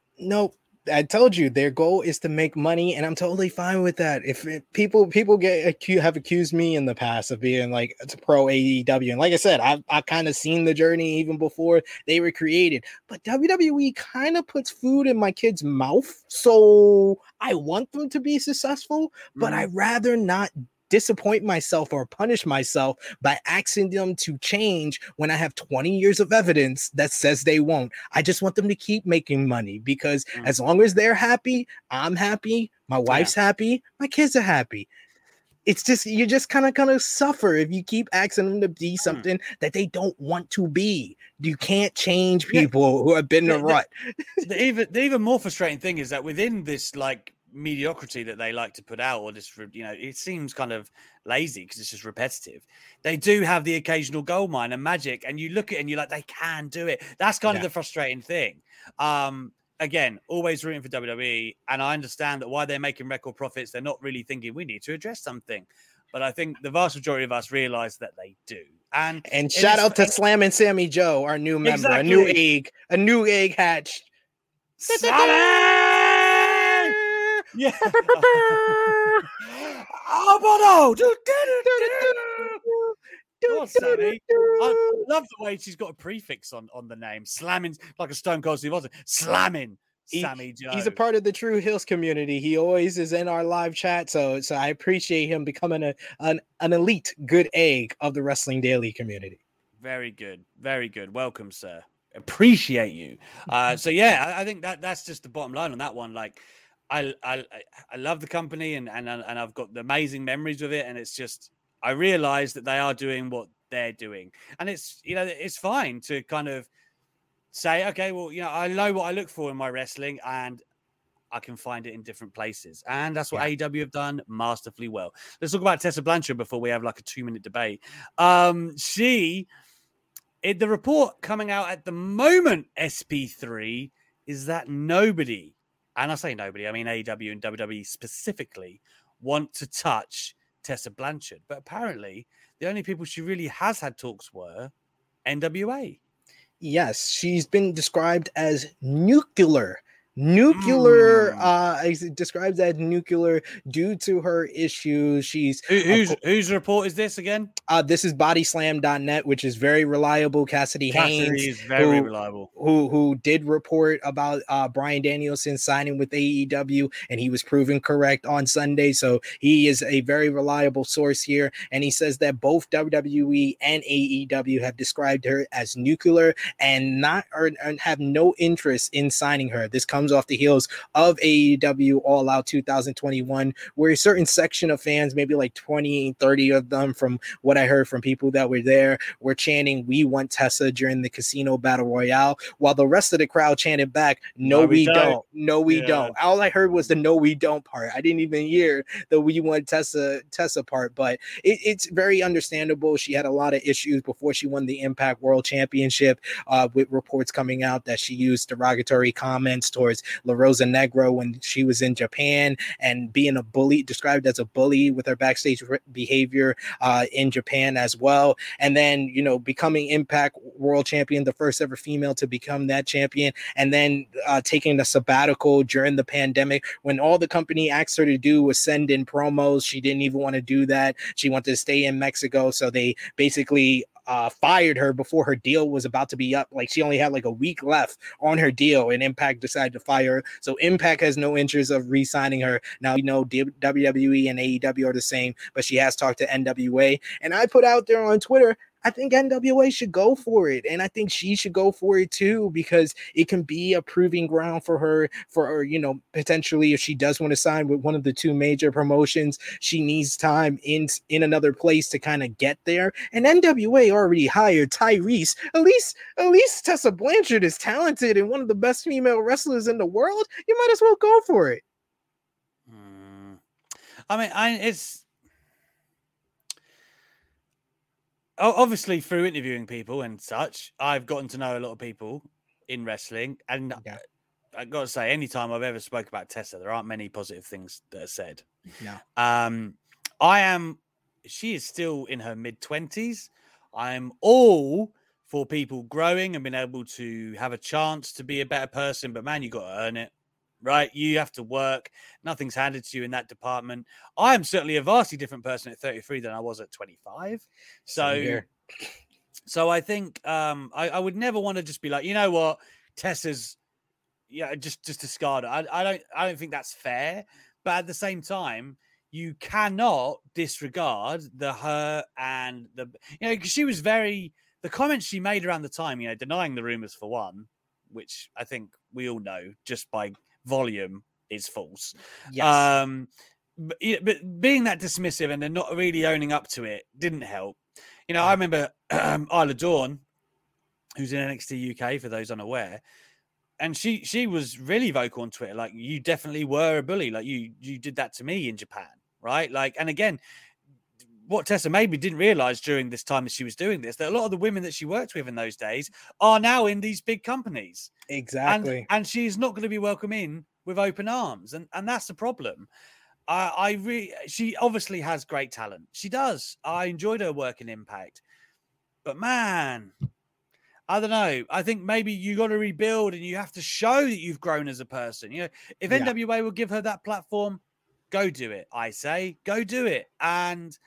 I told you their goal is to make money and i'm totally fine with that if it, people people get accused have accused me in the past of being like it's a pro aew and like i said i've, i kind of seen the journey even before they were created but wwe kind of puts food in my kids mouth so i want them to be successful but Mhm. i'd rather not disappoint myself or punish myself by asking them to change when I have 20 years of evidence that says they won't. I just want them to keep making money because Mm. as long as they're happy, I'm happy, my wife's happy, my kids are happy. It's just you're just kind of kind of suffer if you keep asking them to Mm. be something that they don't want to be. You can't change Yeah. people who have been in a The- the- rut. the even the even more frustrating thing is that within this like mediocrity that they like to put out, or just you know, it seems kind of lazy because it's just repetitive. They do have the occasional gold mine and magic, and you look at it and you're like, they can do it. That's kind of the frustrating thing. Um, again, always rooting for WWE, and I understand that why they're making record profits, they're not really thinking we need to address something. But I think the vast majority of us realize that they do. And And shout out to Slam and Sammy Joe, our new member, a new egg, a new egg hatched. Yeah. oh, Bono! Sammy. I love the way she's got a prefix on, on the name. Slamming like a Stone Cold Steve Austin. Slamming He- Sammy Joe. He's a part of the True Hills community. He always is in our live chat, so so I appreciate him becoming a an, an elite good egg of the Wrestling Daily community. Very good. Very good. Welcome, sir. Appreciate you. Uh, so yeah, I, I think that that's just the bottom line on that one. Like, I I I- love the company and and and I've got amazing memories with it, and it's just I realize that they are doing what they're doing, and it's you know it's fine to kind of say, okay, well, you know, I know what I look for in my wrestling, and I can find it in different places. And that's what AEW have done masterfully well. Let's talk about Tessa Blanchard before we have like a two minute debate. Um, she, it, the report coming out at the moment, SP3, is that nobody, and I say nobody, I mean AEW and WWE specifically, want to touch Tessa Blanchard. But apparently, the only people she really has had talks were NWA. Yes, she's been described as nuclear. Nuclear, Mm. uh, is described as nuclear due to her issues. She's Who, of whose whose report is this again? uh, this is bodyslam.net, which is very reliable. Cassidy, Haynes, is very who- reliable. who who did report about uh Bryan Danielson signing with AEW and he was proven correct on Sunday so he is a very reliable source here and he says that both WWE and AEW have described her as nuclear and not or, and have no interest in signing her this comes off the heels of AEW All Out 2021 where a certain section of fans maybe like 20 30 of them from what I heard from people that were there were chanting we want Tessa during the casino battle royale while the rest of the crowd chanted back no, No, we we, don't." don't. no we Yeah. don't all I heard was the no we don't part I didn't even hear the we want Tessa Tessa part but it, it's very understandable she had a lot of issues before she won the Impact World Championship uh, with reports coming out that she used derogatory comments towards La Rosa Negra when she was in Japan and being a bully described as a bully with her backstage behavior uh, in Japan as well. And then you know becoming impact world champion the first ever female to become that champion. And then uh, taking a sabbatical during the pandemic when all the company asked her to do was send in promos. She didn't even want to do that. She wanted to stay in mexico. So they basically uh, fired her before her deal was about to be up. Like she only had like a week left on her deal, and Impact decided to fire her. So Impact has no interest of re-signing her. Now we know WWE and AEW are the same, but she has talked to NWA, and I put out there on Twitter. I think NWA should go for it, and I think she should go for it too because it can be a proving ground for her. For her, you know, potentially if she does want to sign with one of the two major promotions, she needs time in in another place to kind of get there. And NWA already hired Tyrese. At least, at least Tessa Blanchard is talented and one of the best female wrestlers in the world. You might as well go for it. Hmm. I mean, I it's obviously through interviewing people and such, I've gotten to know a lot of people in wrestling, and Yeah. I got to say, anytime I've ever spoke about Tessa, there aren't many positive things that are said. No. Um, I am. She is still in her mid twenties. I'm all for people growing and being able to have a chance to be a better person, but man, you got to earn it, right? You have to work. Nothing's handed to you in that department. I am certainly a vastly different person at 33 than I was at 25. So, so I think um, I, I would never want to just be like, you know what, Tessa's, yeah, just just discard it. I, I don't I don't think that's fair. But at the same time, you cannot disregard the her and the you know because she was very the comments she made around the time, you know, denying the rumors for one, which I think we all know just by volume is false. Yes. Um, but, but being that dismissive and then not really owning up to it didn't help. You know, I remember um, Isla Dawn, who's in NXT UK for those unaware, and she she was really vocal on Twitter, like you definitely were a bully, like you you did that to me in Japan, right? Like, and again, what Tessa maybe didn't realize during this time that she was doing this that a lot of the women that she worked with in those days are now in these big companies. Exactly. And, and she's not going to be welcome in with open arms. And and that's the problem. I, I really she obviously has great talent. She does. I enjoyed her work in Impact. But man, I don't know. I think maybe you got to rebuild and you have to show that you've grown as a person. You know, if Yeah. NWA will give her that platform, go do it. I say, go do it. And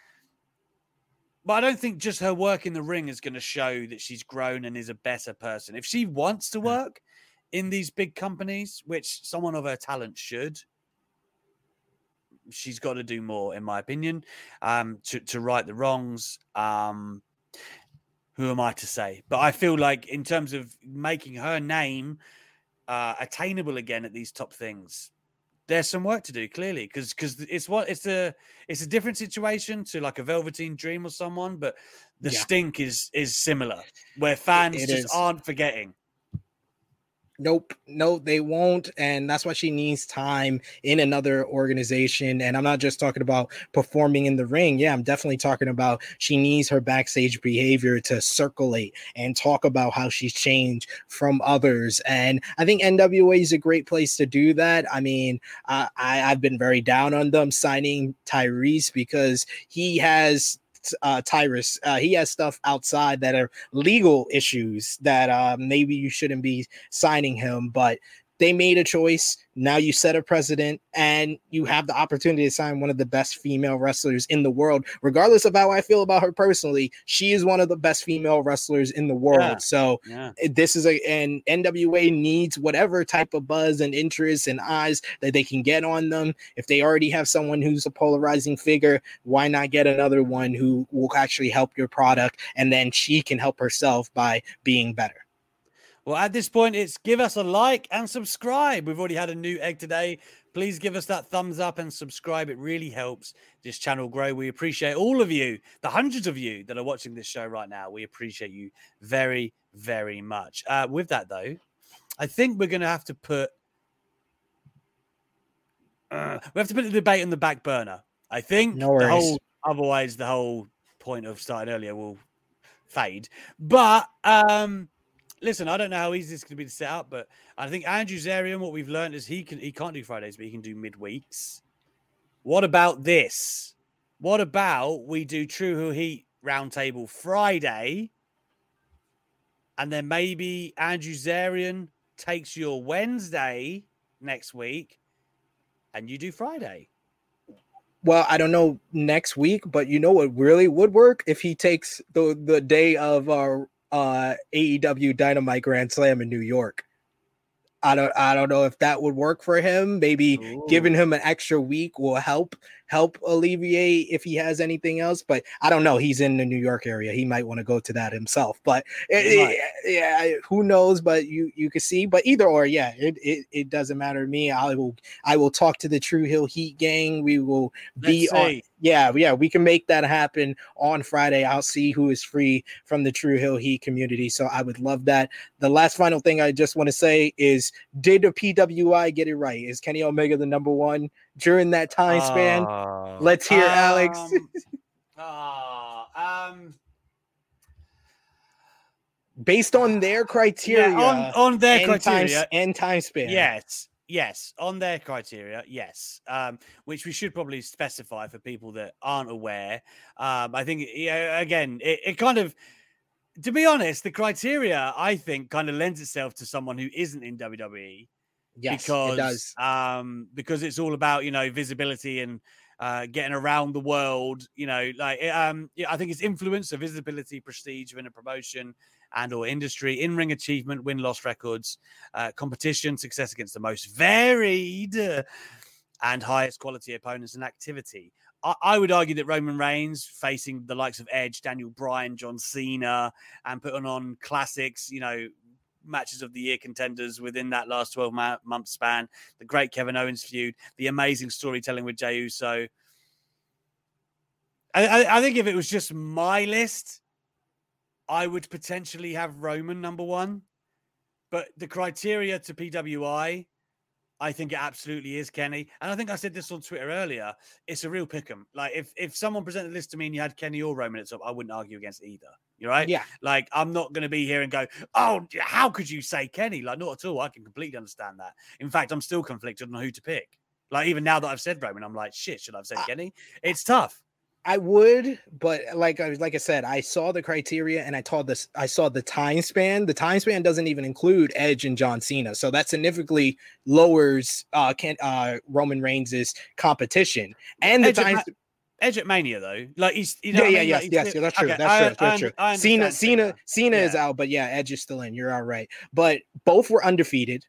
but I don't think just her work in the ring is going to show that she's grown and is a better person. If she wants to work in these big companies, which someone of her talent should, she's got to do more, in my opinion, um, to to right the wrongs. Um, who am I to say? But I feel like in terms of making her name uh, attainable again at these top things, there's some work to do clearly because because it's what it's a it's a different situation to like a Velveteen Dream or someone, but the Yeah. stink is is similar where fans it just is. aren't forgetting. Nope, no, they won't, and that's why she needs time in another organization. And I'm not just talking about performing in the ring. Yeah, I'm definitely talking about she needs her backstage behavior to circulate and talk about how she's changed from others. And I think NWA is a great place to do that. I mean, I, I I've been very down on them signing Tyrese because he has uh Tyrus. Uh, he has stuff outside that are legal issues that uh maybe you shouldn't be signing him, but they made a choice. Now you set a precedent and you have the opportunity to sign one of the best female wrestlers in the world, regardless of how I feel about her personally. She is one of the best female wrestlers in the world. Yeah. So Yeah. Eh, this is a and NWA needs whatever type of buzz and interest and eyes that they can get on them. If they already have someone who's a polarizing figure, why not get another one who will actually help your product and then she can help herself by being better. Well, at this point, it's give us a like and subscribe. We've already had a new egg today. Please give us that thumbs up and subscribe. It really helps this channel grow. We appreciate all of you, the hundreds of you that are watching this show right now. We appreciate you very, very much. Uh, with that, though, I think we're going to have to put. Uh, we have to put the debate on the back burner. I think No the worries. whole, otherwise, the whole point of starting earlier will fade. But um, listen, I don't know how easy this is going to be to set up, but I think Andrew Zarian, what we've learned is he can he can't do Fridays, but he can do midweeks. What about this? What about we do True Who Heat roundtable Friday, and then maybe Andrew Zarian takes your Wednesday next week, and you do Friday. Well, I don't know next week, but you know what really would work if he takes the the day of our uh AEW Dynamite Grand Slam in New York. I don't I don't know if that would work for him. Maybe giving him an extra week will help help alleviate if he has anything else. But I don't know. He's in the New York area. He might want to go to that himself. But it- it- yeah, who knows? But you you can see. But either or, yeah, it, it it doesn't matter to me. I will I will talk to the True Hill Heat gang. We will be on. Yeah, yeah, we can make that happen on Friday. I'll see who is free from the True Hill Heat community. So I would love that. The last final thing I just want to say is did the PWI get it right? Is Kenny Omega the number one during that time span? Uh, Let's hear Alex. um, ah, um, Based on their criteria yeah, on, on their and, time, criteria, and time span. Yes, yes, on their criteria, yes. Um, which we should probably specify for people that aren't aware. Um, I think, yeah, again, it, it kind of, to be honest, the criteria I think kind of lends itself to someone who isn't in WWE yes, because it does. um because it's all about you know visibility and uh getting around the world you know like um yeah i think it's influence of visibility prestige within a promotion and or industry in-ring achievement win-loss records uh competition success against the most varied uh, and highest quality opponents and activity I, I would argue that Roman Reigns facing the likes of Edge, Daniel Bryan, John Cena, and putting on classics, you know, matches of the year contenders within that last 12 ma- month span, the great Kevin Owens feud, the amazing storytelling with Jey Uso. I, I, I think if it was just my list, I would potentially have Roman number one. But the criteria to PWI I think it absolutely is Kenny. And I think I said this on Twitter earlier. It's a real pick 'em. Like if if someone presented this to me and you had Kenny or Roman at top, I wouldn't argue against either. You're right. Yeah. Like I'm not going to be here and go, oh, how could you say Kenny? Like not at all. I can completely understand that. In fact, I'm still conflicted on who to pick. Like even now that I've said Roman, I'm like, shit, should I have said Kenny? It's tough. I would, but like I like I said, I saw the criteria and I saw this. I saw the time span. The time span doesn't even include Edge and John Cena, so that significantly lowers uh can uh Roman Reigns' competition and the Edge at time. Ma- Edge at Mania though, like he's you know yeah, what I yeah, mean? yes, Like, yes, yeah, that's true. Okay, That's I- true. That's true. I Cena, Cena, Cena. Cena is out, but yeah, Edge is still in. You're all right. But both were undefeated.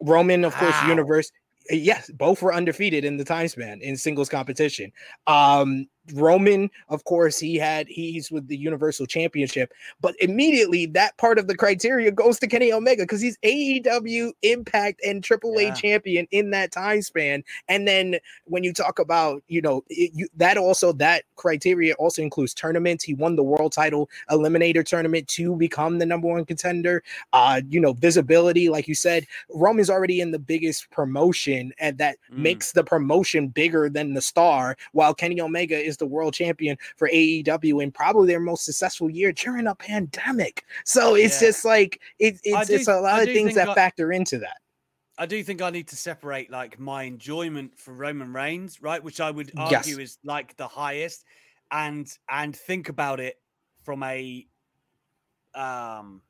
Roman, of course, universe. Yes, both were undefeated in the time span in singles competition. Um, Roman, of course, he had he's with the Universal Championship, but immediately that part of the criteria goes to Kenny Omega because he's AEW Impact and AAA Yeah. champion in that time span. And then when you talk about, you know, it, you, that also that criteria also includes tournaments. He won the world title eliminator tournament to become the number one contender. Uh, you know, visibility, like you said, Roman's already in the biggest promotion, and that Mm. makes the promotion bigger than the star. While Kenny Omega is the world champion for AEW in probably their most successful year during a pandemic. So it's Yeah. just like it, it's do- it's a lot of things that I- factor into that. I do think I need to separate like my enjoyment for Roman Reigns, right, which I would Yes. argue is like the highest, and and think about it from a um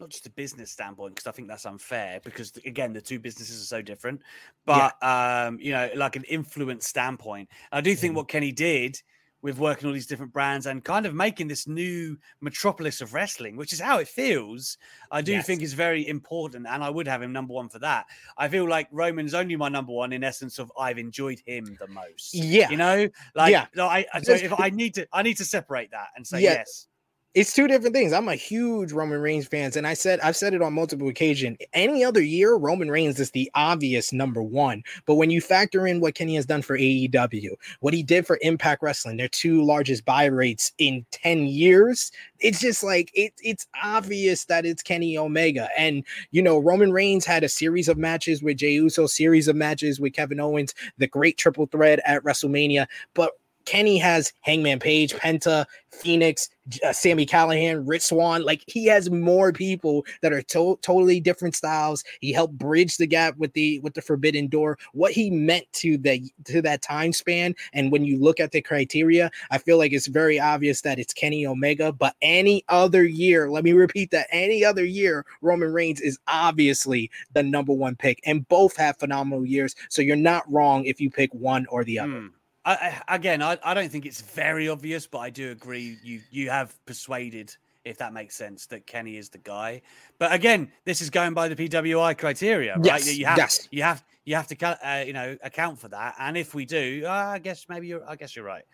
not just a business standpoint because I think that's unfair because again the two businesses are so different, Yeah. but um you know like an influence standpoint. I do think Mhm. what Kenny did with working all these different brands and kind of making this new metropolis of wrestling, which is how it feels. I do Yes. think is very important, and I would have him number one for that. I feel like Roman's only my number one in essence of I've enjoyed him the most. Yeah. you know, like Yeah. no, I, I- so if I need to, I need to separate that and say Yeah. yes. It's two different things. I'm a huge Roman Reigns fans, and I said I've said it on multiple occasions. Any other year, Roman Reigns is the obvious number one. But when you factor in what Kenny has done for AEW, what he did for Impact Wrestling, their two largest buy rates in 10 years, it's just like it, it's obvious that it's Kenny Omega. And you know, Roman Reigns had a series of matches with Jey Uso, series of matches with Kevin Owens, the great triple threat at WrestleMania. But Kenny has Hangman Page, Penta, Fenix, uh, Sami Callihan, Rich Swann. Like he has more people that are to- totally different styles. He helped bridge the gap with the with the Forbidden Door. What he meant to the to that time span, and when you look at the criteria, I feel like it's very obvious that it's Kenny Omega. But any other year, let me repeat that: any other year, Roman Reigns is obviously the number one pick, and both have phenomenal years. So you're not wrong if you pick one or the other. Hmm. I, again, I, I don't think it's very obvious, but I do agree. You you have persuaded, if that makes sense, that Kenny is the guy. But again, this is going by the PWI criteria, right? Yes, you have yes. you have you have to uh, you know account for that. And if we do, uh, I guess maybe you're I guess you're right.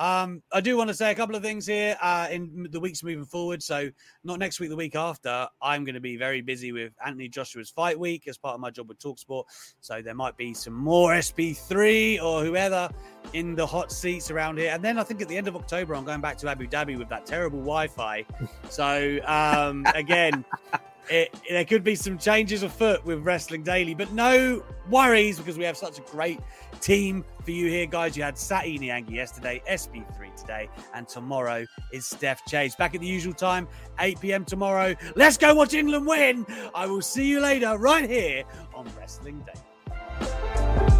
Um, I do want to say a couple of things here uh, in the weeks moving forward. So not next week, the week after, I'm going to be very busy with Anthony Joshua's fight week as part of my job with Talksport. So there might be some more SP3 or whoever in the hot seats around here. And then I think at the end of October, I'm going back to Abu Dhabi with that terrible Wi-Fi. So um, again, it, there could be some changes afoot with Wrestling Daily, but no worries because we have such a great team for you here, guys. You had Sati Niangi yesterday, SP3 today, and tomorrow is Steph Chase. Back at the usual time, 8 p.m. tomorrow. Let's go watch England win. I will see you later right here on Wrestling Daily.